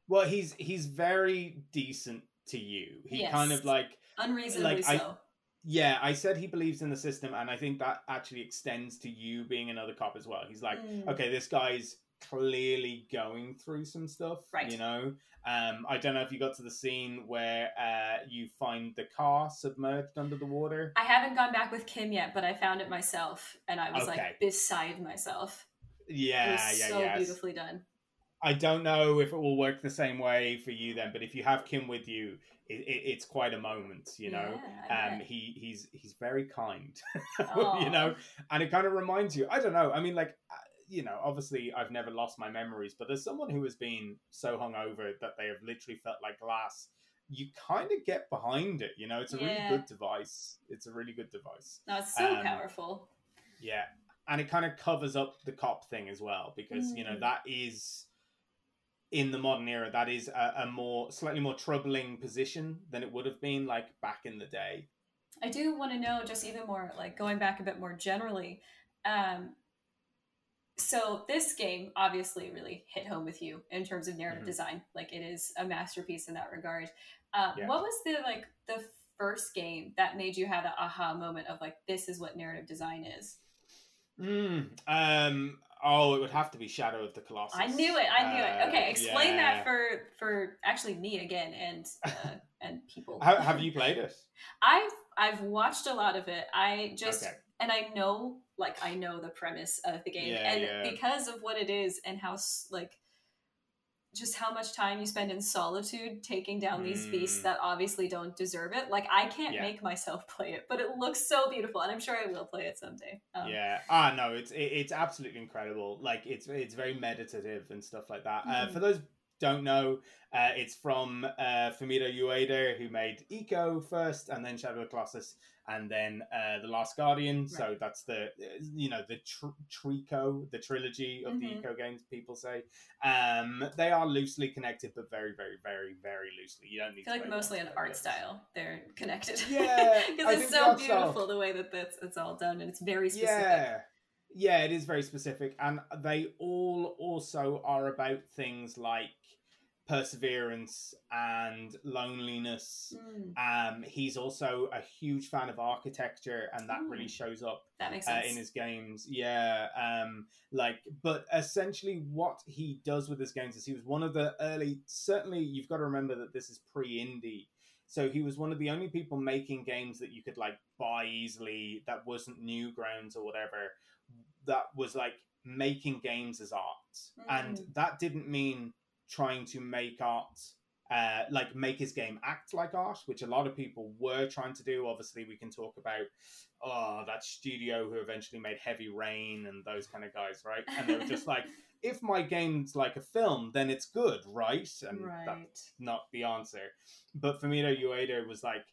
Well, he's he's very decent to you. He kind of like unreasonably Like, I- so yeah, I said he believes in the system, and I think that actually extends to you being another cop as well. He's like, Mm. okay, this guy's clearly going through some stuff, Right. You know, um, I don't know if you got to the scene where uh, you find the car submerged under the water. I haven't gone back with Kim yet, but I found it myself, and I was Okay. like beside myself. Yeah, yeah, so yeah. beautifully done. I don't know if it will work the same way for you then, but if you have Kim with you, it, it, it's quite a moment, you know. Yeah, um, he he's he's very kind, *laughs* you know, and it kind of reminds you. I don't know. I mean, like, you know, obviously I've never lost my memories, but there's someone who has been so hungover that they have literally felt like glass. You kind of get behind it, you know. It's a Yeah. really good device. It's a really good device. no, it's so um, powerful. Yeah, and it kind of covers up the cop thing as well because you know Mm. that is in the modern era that is a, a more slightly more troubling position than it would have been like back in the day. I do want to know just even more, like going back a bit more generally. Um, so this game obviously really hit home with you in terms of narrative Mhm. design. Like it is a masterpiece in that regard. Um, Yeah. What was the like the first game that made you have the aha moment of like this is what narrative design is? Mm, um. Oh, it would have to be Shadow of the Colossus. I knew it. I knew it. Uh, Okay, explain yeah. that for for actually me again and *laughs* uh, and people. How, have you played it? I've I've watched a lot of it. I just Okay. and I know like I know the premise of the game, Yeah, and yeah. because of what it is and how like just how much time you spend in solitude taking down these beasts Mm. that obviously don't deserve it. Like I can't Yeah. make myself *laughs* play it, but it looks so beautiful, and I'm sure I will play it someday. Um, yeah. Ah, no, it's it, it's absolutely incredible. Like it's it's very meditative and stuff like that. Uh, Mhm. for those don't know, uh, it's from uh, Fumito Ueda, who made Ico first, and then Shadow of the Colossus, and then uh, the Last Guardian. So that's the you know the tr- Trico, the trilogy of the Mhm. Ico games. People say um, they are loosely connected, but very, very, very, very loosely. You don't need. I feel like mostly an art the style they're connected. Yeah, *laughs* because it's so art style- beautiful the way that that's it's all done, and it's very specific. Yeah. Yeah, it is very specific. And they all also are about things like perseverance and loneliness. Mm, Um, he's also a huge fan of architecture, and that really Mm. shows up uh, in his games. Yeah, um, like, but essentially, what he does with his games is he was one of the early. Certainly, you've got to remember that this is pre-indie, so he was one of the only people making games that you could like buy easily. That wasn't Newgrounds or whatever. That was like making games as art, and Mm. that didn't mean trying to make art uh, like make his game act like art, which a lot of people were trying to do. Obviously, we can talk about oh that studio who eventually made Heavy Rain and those kind of guys, right? And they were just like, *laughs* if my game's like a film, then it's good, right? And right. that's not the answer. But Fumito Ueda was like,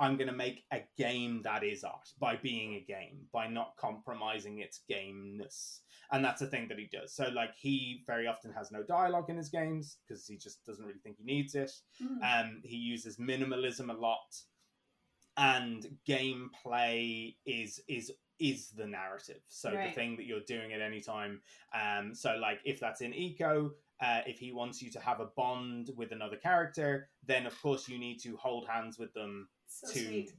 I'm going to make a game that is art by being a game, by not compromising its gameness. And that's the thing that he does. So, like, he very often has no dialogue in his games because he just doesn't really think he needs it. Mm. Um, he uses minimalism a lot, and gameplay is is is the narrative. So the thing that you're doing at any time. Um, so like if that's in Ico, uh, if he wants you to have a bond with another character, then of course you need to hold hands with them so to sweet.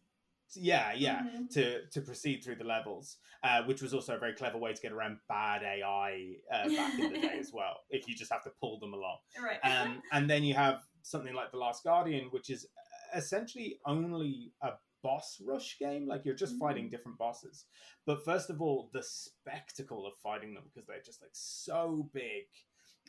yeah yeah Mhm. to to proceed through the levels, uh, which was also a very clever way to get around bad AI uh, back in the day as *laughs* well. If you just have to pull them along Right. um, and then you have something like the Last Guardian, which is essentially only a boss rush game. Like you're just fighting Mm. different bosses. But first of all, the spectacle of fighting them because they're just like so big.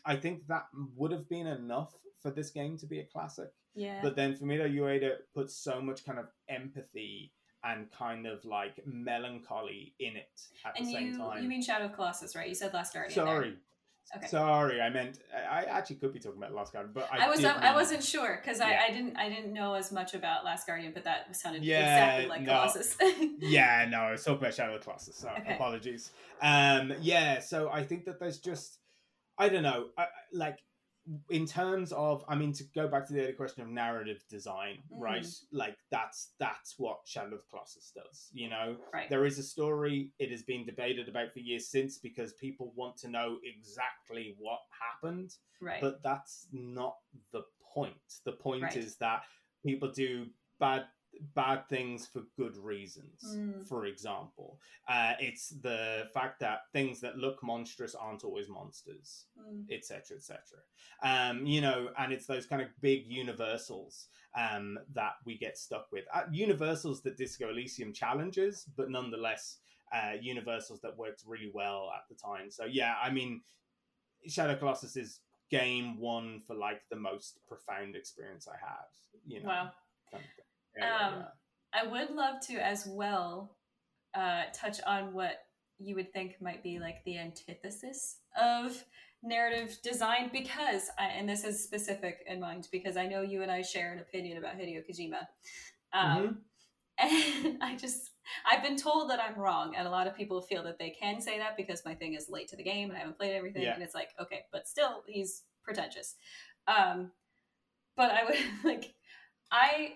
I think that would have been enough for this game to be a classic. yeah. But then Fumito Ueda puts so much kind of empathy and kind of like melancholy in it at And the same you time. you mean Shadow of Colossus, right? You said Last Guardian. there. Sorry. Okay. Sorry, I meant I actually could be talking about Last Guardian, but I, I was I wasn't sure because Yeah. I, I didn't I didn't know as much about Last Guardian, but that sounded Yeah, exactly like no. Colossus. *laughs* Yeah, no, I was talking about Shadow of Colossus. So Okay. apologies. Um, yeah, so I think that there's just I don't know, I, like in terms of I mean to go back to the other question of narrative design, mm. right? Like that's that's what Shadow of the Colossus does. You know, right. there is a story it has been debated about for years since because people want to know exactly what happened Right. but that's not the point the point Right. is that people do bad bad things for good reasons Mm. for example uh, it's the fact that things that look monstrous aren't always monsters Mm. etc etc um you know and it's those kind of big universals um that we get stuck with uh, universals that disco elysium challenges but nonetheless uh universals that worked really well at the time so yeah i mean shadow colossus is game one for like the most profound experience i had you know Wow. kind of thing. Yeah, yeah, Um. I would love to as well uh, touch on what you would think might be like the antithesis of narrative design because I, and this is specific in mind because I know you and I share an opinion about Hideo Kojima. Um, And *laughs* I just, I've been told that I'm wrong. And a lot of people feel that they can say that because my thing is late to the game and I haven't played everything. Yeah. And it's like, okay, but still, he's pretentious. Um, but I would *laughs* like, I,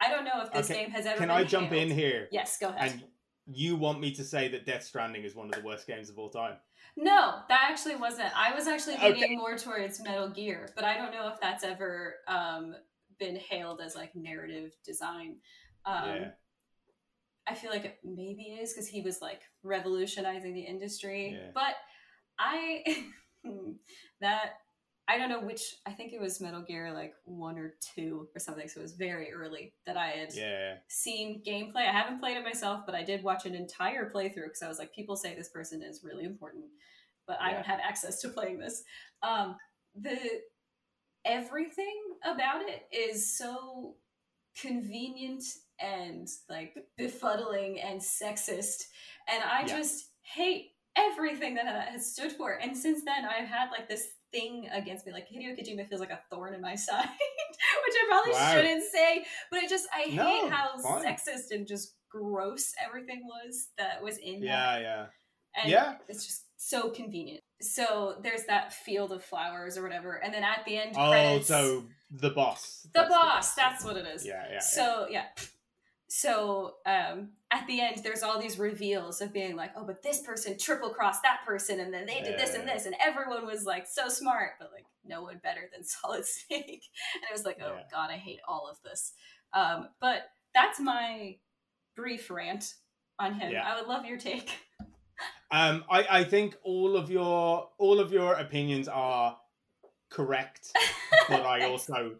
I don't know if this Okay, game has ever can i jump in here Yes, go ahead. and you want me to say that death stranding is one of the worst games of all time No, that actually wasn't. I was actually Okay. leaning more towards Metal Gear, but I don't know if that's ever um, been hailed as like narrative design. Um, yeah I feel like it, maybe is because he was like revolutionizing the industry. Yeah. But I *laughs* that I don't know which. I think it was Metal Gear like one or two or something. So it was very early that I had yeah seen gameplay. I haven't played it myself, but I did watch an entire playthrough because I was like, people say this person is really important, but I Yeah. don't have access to playing this. Um, the everything about it is so convenient and like befuddling and sexist, and I Yeah. just hate everything that that has stood for. And since then, I've had like this thing against me. Like Hideo Kojima feels like a thorn in my *laughs* side, which I probably Wow. shouldn't say. But I just I No, hate how fine. sexist and just gross everything was that was in that. yeah yeah And Yeah. it's just so convenient. So there's that field of flowers or whatever, and then at the end oh credits, so the boss the That's boss. That's what it is. yeah yeah yeah. So yeah. So um, at the end, there's all these reveals of being like, oh, but this person triple crossed that person, and then they did this and this, and everyone was like so smart, but like no one better than *laughs* Solid Snake. And it was like, oh Yeah. god, I hate all of this. Um, but that's my brief rant on him. Yeah. I would love your take. Um, I, I think all of your all of your opinions are correct, but I *laughs* also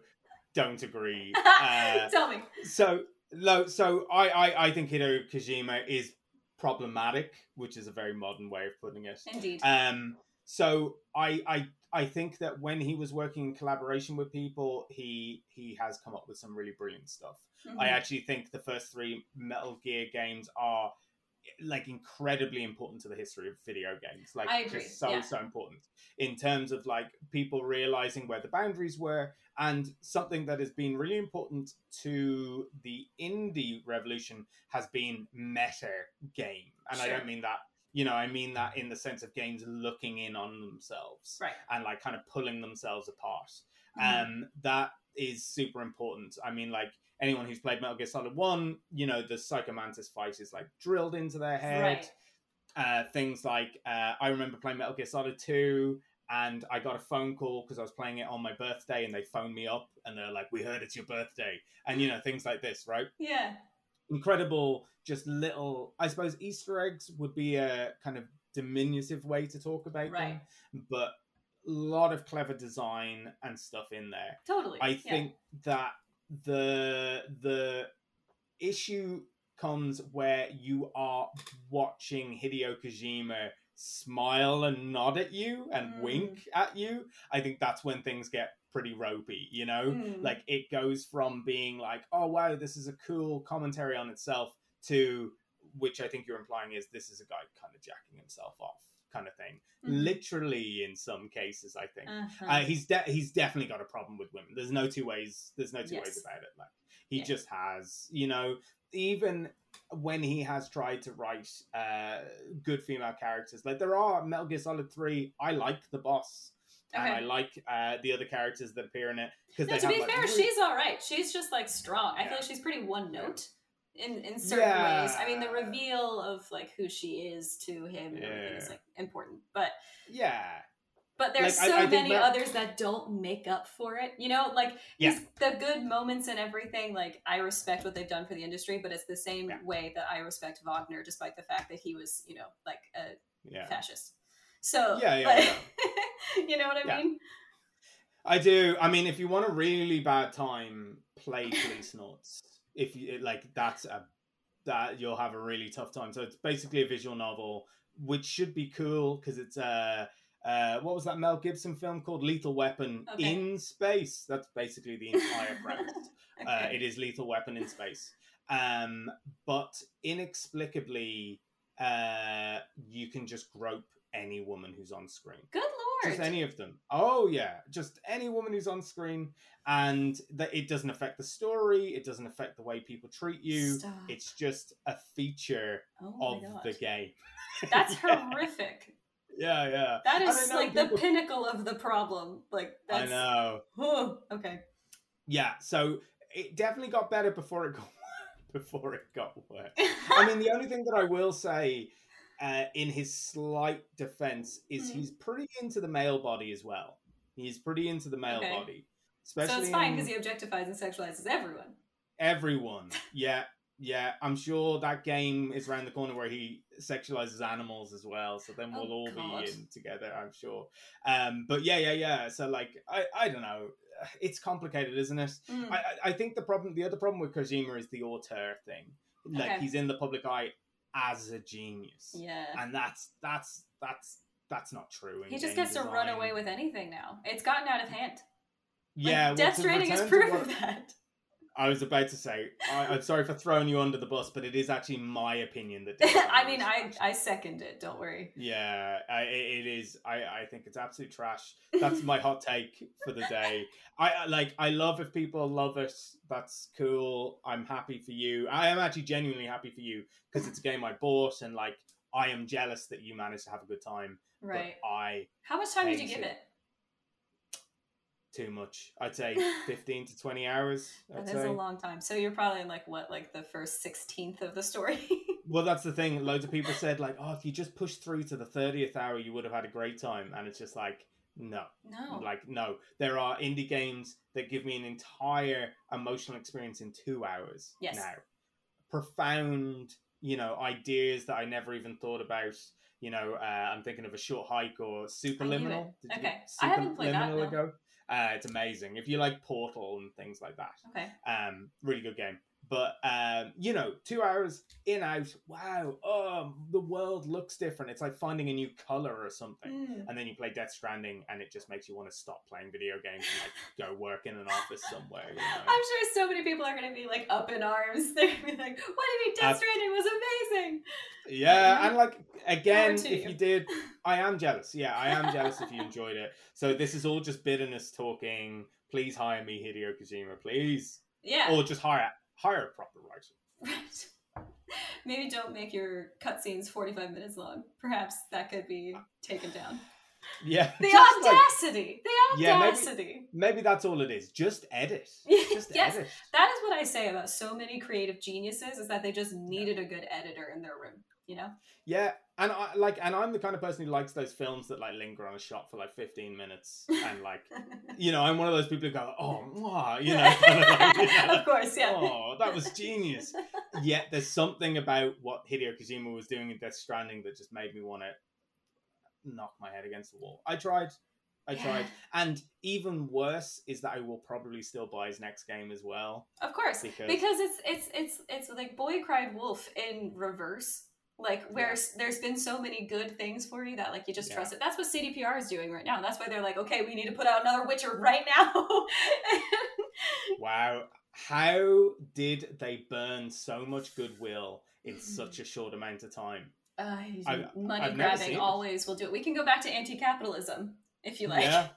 don't agree. *laughs* Uh, Tell me. so no, so I, I I think Hideo Kojima is problematic, which is a very modern way of putting it. Indeed. Um, so I I I think that when he was working in collaboration with people, he he has come up with some really brilliant stuff. I Mhm. actually think the first three Metal Gear games are like incredibly important to the history of video games. Like I agree, just so yeah. so important in terms of like people realizing where the boundaries were and something that has been really important to the indie revolution has been meta game. And I don't mean that you know, I mean that in the sense of games looking in on themselves Right. and like kind of pulling themselves apart Mhm. um, that is super important. I mean, like anyone who's played Metal Gear Solid One, you know, the Psycho Mantis fight is like drilled into their head. Right. Uh, things like uh, I remember playing Metal Gear Solid Two, and I got a phone call because I was playing it on my birthday, and they phoned me up, and they're like, "We heard it's your birthday," and you know, things like this, right? Yeah. Incredible, just little. I suppose Easter eggs would be a kind of diminutive way to talk about Right. them, but a lot of clever design and stuff in there. Totally. I yeah. think that the the issue comes where you are watching Hideo Kojima smile and nod at you and Mm. wink at you, I think that's when things get pretty ropey, you know? Mm. Like it goes from being like, oh wow, this is a cool commentary on itself to which I think you're implying is this is a guy kind of jacking himself off kind of thing. Mhm. Literally in some cases, I think. Uh-huh. Uh, he's de- he's definitely got a problem with women. There's no two ways. There's no two Yes. ways about it. Like he Yeah. just has, you know, even when he has tried to write uh, good female characters, like there are Metal Gear Solid Three. I like the boss, and I like uh, the other characters that appear in it because No, to have be like, fair, she's all right. She's just like strong. I Yeah. feel like she's pretty one note in in certain Yeah. ways. I mean, the reveal of like who she is to him everything is like important, but yeah, but there's Like, so I think many Mer- others that don't make up for it. You know, like Yeah. the good moments and everything. Like I respect what they've done for the industry, but it's the same Yeah. way that I respect Wagner, despite the fact that he was, you know, like a yeah. fascist. So Yeah, yeah, like, *laughs* you know what I mean? I do. I mean, if you want a really bad time, play Policenauts. If you like, that's a that you'll have a really tough time. So it's basically a visual novel, which should be cool because it's uh, uh, what was that Mel Gibson film called Lethal Weapon Okay. in space? That's basically the entire *laughs* premise. Uh, it is Lethal Weapon in space. Um, but inexplicably, uh, you can just grope any woman who's on screen Good lord. just any of them oh yeah just any woman who's on screen and that it doesn't affect the story it doesn't affect the way people treat you Stop. it's just a feature oh of the game That's *laughs* yeah, horrific. Yeah yeah That is like people- the pinnacle of the problem. Like that's, i know Oh, okay. yeah so it definitely got better before it got *laughs* before it got worse *laughs* i mean the only thing that i will say uh, in his slight defense is Mhm. he's pretty into the male body as well he's pretty into the male Okay. body so it's fine in- because he objectifies and sexualizes everyone. Everyone. Yeah, yeah. I'm sure that game is around the corner where he sexualizes animals as well. So then we'll Oh, all God. be in together, I'm sure. Um, but yeah, yeah, yeah. So like, I, I don't know. It's complicated, isn't it? Mm. I, I- think the problem, the other problem with Kojima is the auteur thing. Like Okay. he's in the public eye as a genius, yeah. and that's that's that's that's not true. in He just gets to run away with anything now. It's gotten out of hand. Like, Yeah, well, Death to Stranding is proof what- of that. I was about to say, I, I'm sorry for throwing you under the bus, but it is actually my opinion that. *laughs* I mean, I. I second it. Don't worry. Yeah, I, it is. I, I think it's absolute trash. That's my hot take for the day. *laughs* I like. I love if people love it. That's cool. I'm happy for you. I am actually genuinely happy for you because it's a game I bought, and like I am jealous that you managed to have a good time. but Right. I How much time did you give it. it? Too much. I'd say *laughs* 15 to 20 hours. I'd That is say. a long time. So you're probably in like what, like the first sixteenth of the story. *laughs* Well, that's the thing. Loads of people said like, "Oh, if you just pushed through to the thirtieth hour, you would have had a great time." And it's just like, no, no. like no. There are indie games that give me an entire emotional experience in two hours. Yes. Now, profound, you know, ideas that I never even thought about. You know, uh, I'm thinking of a short hike or Superliminal. Did you Okay. I haven't played that, no. ago? Uh, it's amazing. If you like Portal and things like that, okay. um, really good game. But um, you know, two hours in out. Wow, oh, the world looks different. It's like finding a new color or something. Mm. And then you play Death Stranding, and it just makes you want to stop playing video games and like go work in an office somewhere. You know? I'm sure so many people are going to be like up in arms. *laughs* They're going to be like, "What do you mean Death Stranding was amazing?" Yeah, and like again, if you. you did, *laughs* I am jealous. Yeah, I am jealous if you enjoyed it. So this is all just bitterness talking. Please hire me, Hideo Kojima, please, Yeah. or just hire hire a proper writer. Right. *laughs* Maybe don't make your cutscenes 45 minutes long. Perhaps that could be taken down. *laughs* Yeah, The just, like, audacity! the Yeah, maybe- audacity! maybe that's all it is. Just edit. *laughs* Just yes, edit. that is what I say about so many creative geniuses is that they just needed a good editor in their room, you know? Yeah, and I like, and I'm the kind of person who likes those films that like linger on a shot for like 15 minutes, and like, *laughs* you know, I'm one of those people who go, "Oh, mwah," you know, kind of like, you know, of course, yeah. oh, that was genius. Yet there's something about what Hideo Kojima was doing in Death Stranding that just made me want to knock my head against the wall. I tried. I Yeah. tried. And even worse is that I will probably still buy his next game as well. Of course, Because- because, it's it's it's it's like Boy Cried Wolf in reverse. Like where yeah. there's been so many good things for you that like you just yeah. trust it. That's what cdpr is doing right now. That's why they're like okay we need to put out another witcher right now. *laughs* Wow. How did they burn so much goodwill in such a short amount of time? Uh, money I've grabbing always will do it. We can go back to anti-capitalism if you like. Yeah,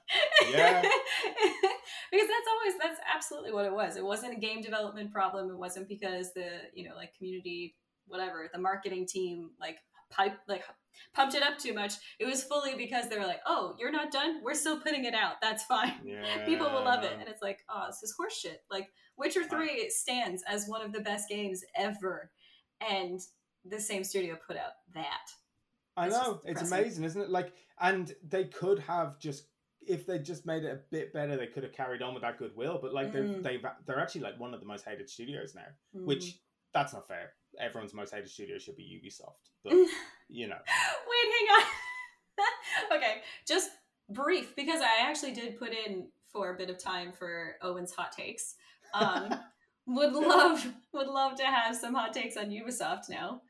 yeah. *laughs* because that's always that's absolutely what it was. It wasn't a game development problem. It wasn't because the you know like community whatever the marketing team like pipe like pumped it up too much. It was fully because they were like oh you're not done? We're still putting it out. That's fine. Yeah. *laughs* people will love it. And it's like oh this is horseshit. Like witcher 3 stands as one of the best games ever. And the same studio put out that. I it's know. It's amazing isn't it? Like and they could have just if they just made it a bit better, they could have carried on with that goodwill. But like mm. they've, they've they're actually like one of the most hated studios now, mm. which that's not fair everyone's most hated studio should be Ubisoft. But *laughs* you know. Wait, hang on. *laughs* okay, just brief because I actually did put in for a bit of time for Eoin's hot takes. Um, *laughs* would love would love to have some hot takes on Ubisoft now.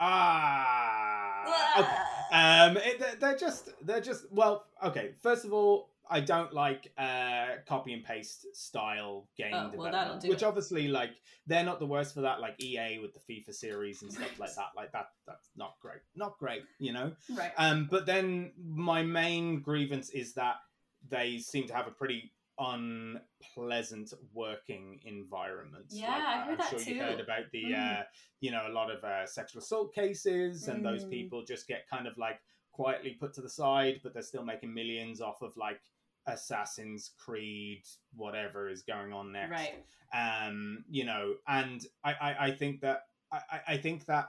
Ah. Okay. Um, it, they're just they're just well. Okay, first of all, I don't like uh, copy and paste style game oh, development, which it. obviously like they're not the worst for that. Like EA with the FIFA series and stuff like that, like that that's not great, not great, you know. Right. Um, but then my main grievance is that they seem to have a pretty unpleasant working environment. Yeah, like, I heard I'm that sure too. you heard about the, mm. uh, you know, a lot of uh, sexual assault cases, and mm. those people just get kind of like quietly put to the side, but they're still making millions off of like Assassin's Creed, whatever is going on next. Right. Um, you know, and I, I, I think that I, I think that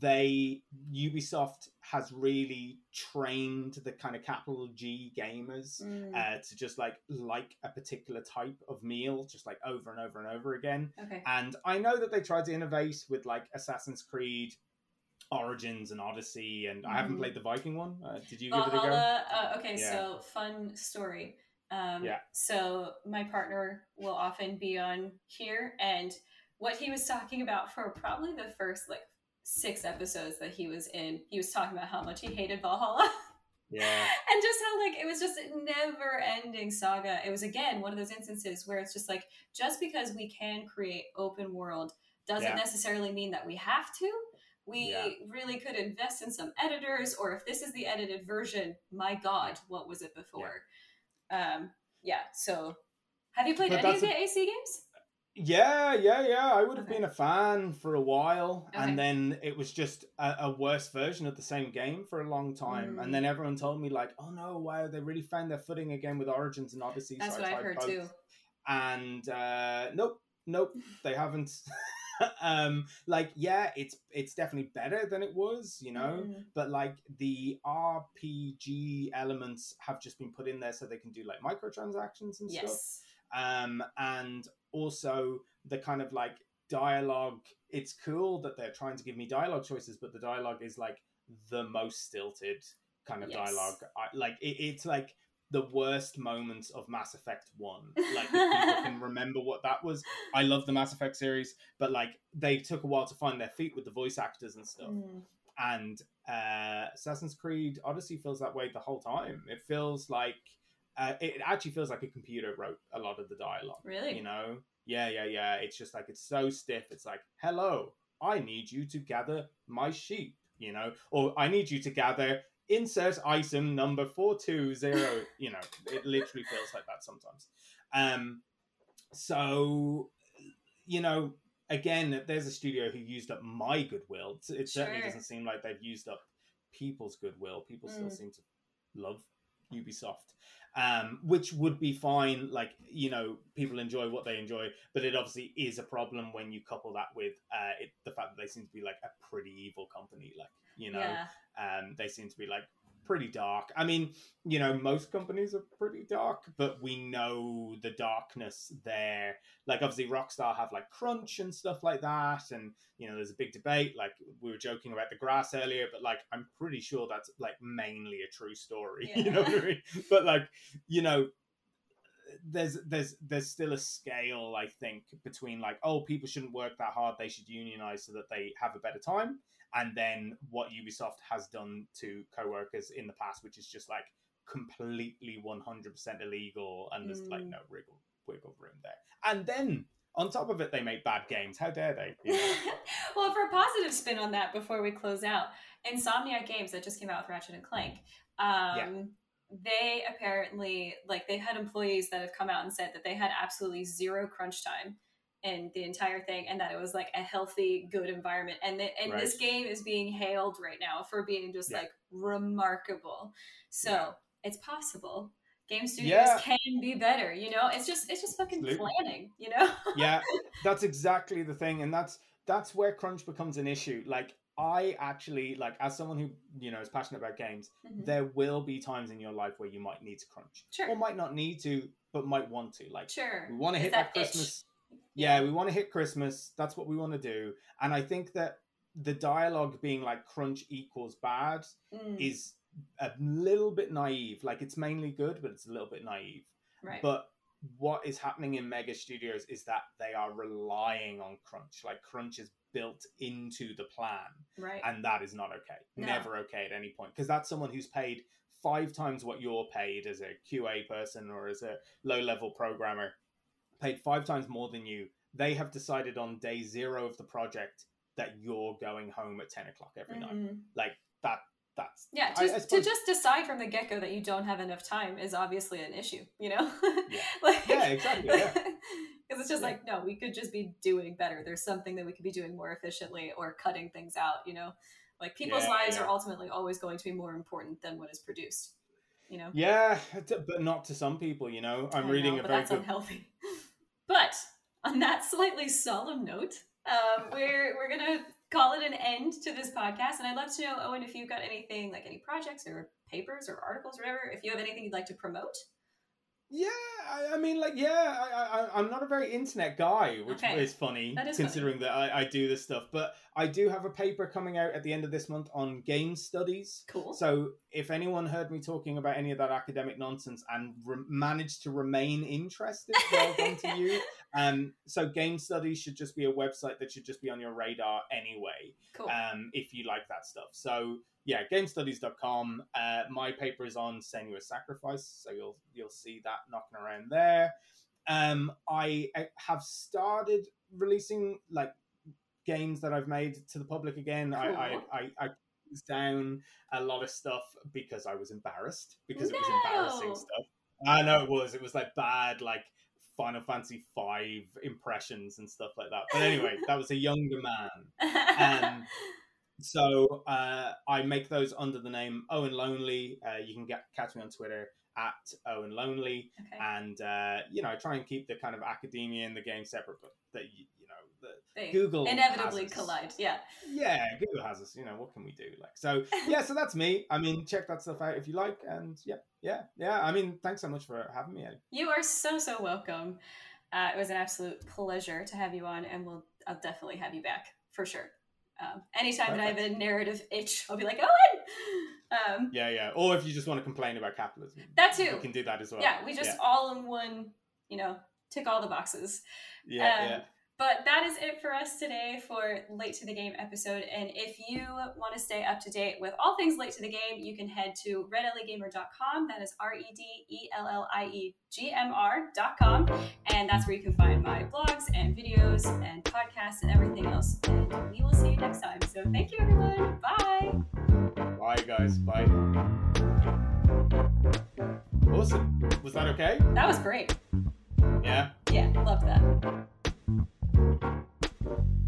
they Ubisoft has really trained the kind of capital G gamers mm. uh, to just like like a particular type of meal, just like over and over and over again. Okay. And I know that they tried to innovate with like Assassin's Creed Origins and Odyssey, and I haven't mm-hmm. played the Viking one. Uh, did you give it a go? Uh, okay, yeah. so fun story. Um, yeah. So my partner will often be on here, and what he was talking about for probably the first like six episodes that he was in, he was talking about how much he hated Valhalla. *laughs* Yeah. and just how like it was just a never ending saga. It was again one of those instances where it's just like just because we can create open world doesn't yeah. necessarily mean that we have to we yeah. really could invest in some editors or if this is the edited version my god what was it before yeah. um yeah so have you played but any of the a- ac games yeah yeah yeah i would have okay. been a fan for a while okay. and then it was just a, a, worse version of the same game for a long time mm. and then everyone told me like oh no wow they really found their footing again with origins and odyssey that's so what i heard both. too and uh nope nope they haven't *laughs* *laughs* um like yeah it's it's definitely better than it was you know mm. but like the rpg elements have just been put in there so they can do like microtransactions and yes. stuff um and also the kind of like dialogue it's cool that they're trying to give me dialogue choices but the dialogue is like the most stilted kind of yes. dialogue I, like it, it's like the worst moments of Mass Effect 1. Like, if people can *laughs* remember what that was. I love the Mass Effect series, but like, they took a while to find their feet with the voice actors and stuff. Mm. And uh, Assassin's Creed Odyssey feels that way the whole time. It feels like, uh, it actually feels like a computer wrote a lot of the dialogue. Really? You know? Yeah, yeah, yeah. It's just like, it's so stiff. It's like, hello, I need you to gather my sheep, you know? Or I need you to gather insert item number 420 you know it literally feels like that sometimes um so you know again there's a studio who used up my goodwill it certainly sure. doesn't seem like they've used up people's goodwill people mm. still seem to love ubisoft um, which would be fine. Like you know, people enjoy what they enjoy, but it obviously is a problem when you couple that with uh, it, the fact that they seem to be like a pretty evil company. Like you know, yeah. um, they seem to be like pretty dark. I mean, you know, most companies are pretty dark, but we know the darkness there. Like obviously Rockstar have like crunch and stuff like that and you know, there's a big debate like we were joking about the grass earlier, but like I'm pretty sure that's like mainly a true story, yeah. *laughs* you know I mean? But like, you know, there's there's there's still a scale I think between like oh people shouldn't work that hard they should unionize so that they have a better time and then what Ubisoft has done to co-workers in the past which is just like completely 100% illegal and there's mm. like no wiggle wiggle room there and then on top of it they make bad games how dare they you know? *laughs* well for a positive spin on that before we close out insomniac games that just came out with ratchet and clank um, yeah they apparently like they had employees that have come out and said that they had absolutely zero crunch time in the entire thing and that it was like a healthy good environment and the, and right. this game is being hailed right now for being just yeah. like remarkable so yeah. it's possible game studios yeah. can be better you know it's just it's just fucking Absolutely. planning you know *laughs* yeah that's exactly the thing and that's that's where crunch becomes an issue like I actually like as someone who you know is passionate about games, mm-hmm. there will be times in your life where you might need to crunch, sure. or might not need to, but might want to. Like, sure, we want to hit that, that Christmas. Yeah, we want to hit Christmas. That's what we want to do, and I think that the dialogue being like crunch equals bad mm. is a little bit naive. Like, it's mainly good, but it's a little bit naive. Right. But what is happening in mega studios is that they are relying on crunch. Like, crunch is built into the plan. Right. And that is not okay. No. Never okay at any point. Because that's someone who's paid five times what you're paid as a QA person or as a low level programmer, paid five times more than you. They have decided on day zero of the project that you're going home at 10 o'clock every mm-hmm. night. Like that that's yeah to, I, I suppose... to just decide from the get-go that you don't have enough time is obviously an issue you know yeah, *laughs* like, yeah exactly yeah *laughs* because it's just yeah. like no we could just be doing better. There's something that we could be doing more efficiently or cutting things out you know? Like people's yeah, lives yeah. are ultimately always going to be more important than what is produced you know? Yeah but not to some people you know? I'm reading a very that's good... unhealthy. *laughs* But on that slightly solemn note um, we're we're gonna call it an end to this podcast and i'd love to know Eoin if you've got anything like any projects or papers or articles or whatever if you have anything you'd like to promote yeah, I, I, mean, like, yeah, I, I, I'm not a very internet guy, which okay. is funny that is considering that I, I do this stuff. But I do have a paper coming out at the end of this month on game studies. Cool. So if anyone heard me talking about any of that academic nonsense and re- managed to remain interested, well done to *laughs* you. Um, so game studies should just be a website that should just be on your radar anyway. Cool. Um, if you like that stuff. So yeah, gamestudies.com. Uh, my paper is on Senua's Sacrifice, so you'll you'll see that knocking around there. Um, I, I have started releasing like games that I've made to the public again. Cool. I, I, I, I down a lot of stuff because I was embarrassed because no. it was embarrassing stuff. I know it was. It was like bad, like Final Fantasy Five impressions and stuff like that. But anyway, that was a younger man. *laughs* Um, so uh, I make those under the name Eoin Lonely. Uh, you can get catch me on Twitter at Eoin Lonely, okay. and uh, you know I try and keep the kind of academia and the game separate, but that you, you know the they Google inevitably collide. Yeah, yeah, Google has us. You know what can we do? Like so, yeah. so that's me. I mean, check that stuff out if you like, and yeah, yeah, yeah. I mean, thanks so much for having me. You are so so welcome. Uh, it was an absolute pleasure to have you on, and we'll I'll definitely have you back for sure. Um, anytime Perfect. that I have a narrative itch, I'll be like, Eoin. Um, yeah, yeah. Or if you just want to complain about capitalism, that too. You can do that as well. Yeah, we just yeah. all in one. You know, tick all the boxes. Yeah, um, yeah. But that is it for us today for Late to the Game episode. And if you want to stay up to date with all things Late to the Game, you can head to redelliegamer.com. That is R E D E L L I E G M R.com. And that's where you can find my blogs and videos and podcasts and everything else. And we will see you next time. So thank you, everyone. Bye. Bye, guys. Bye. Awesome. Was that okay? That was great. Yeah? Yeah, loved that. Thank you.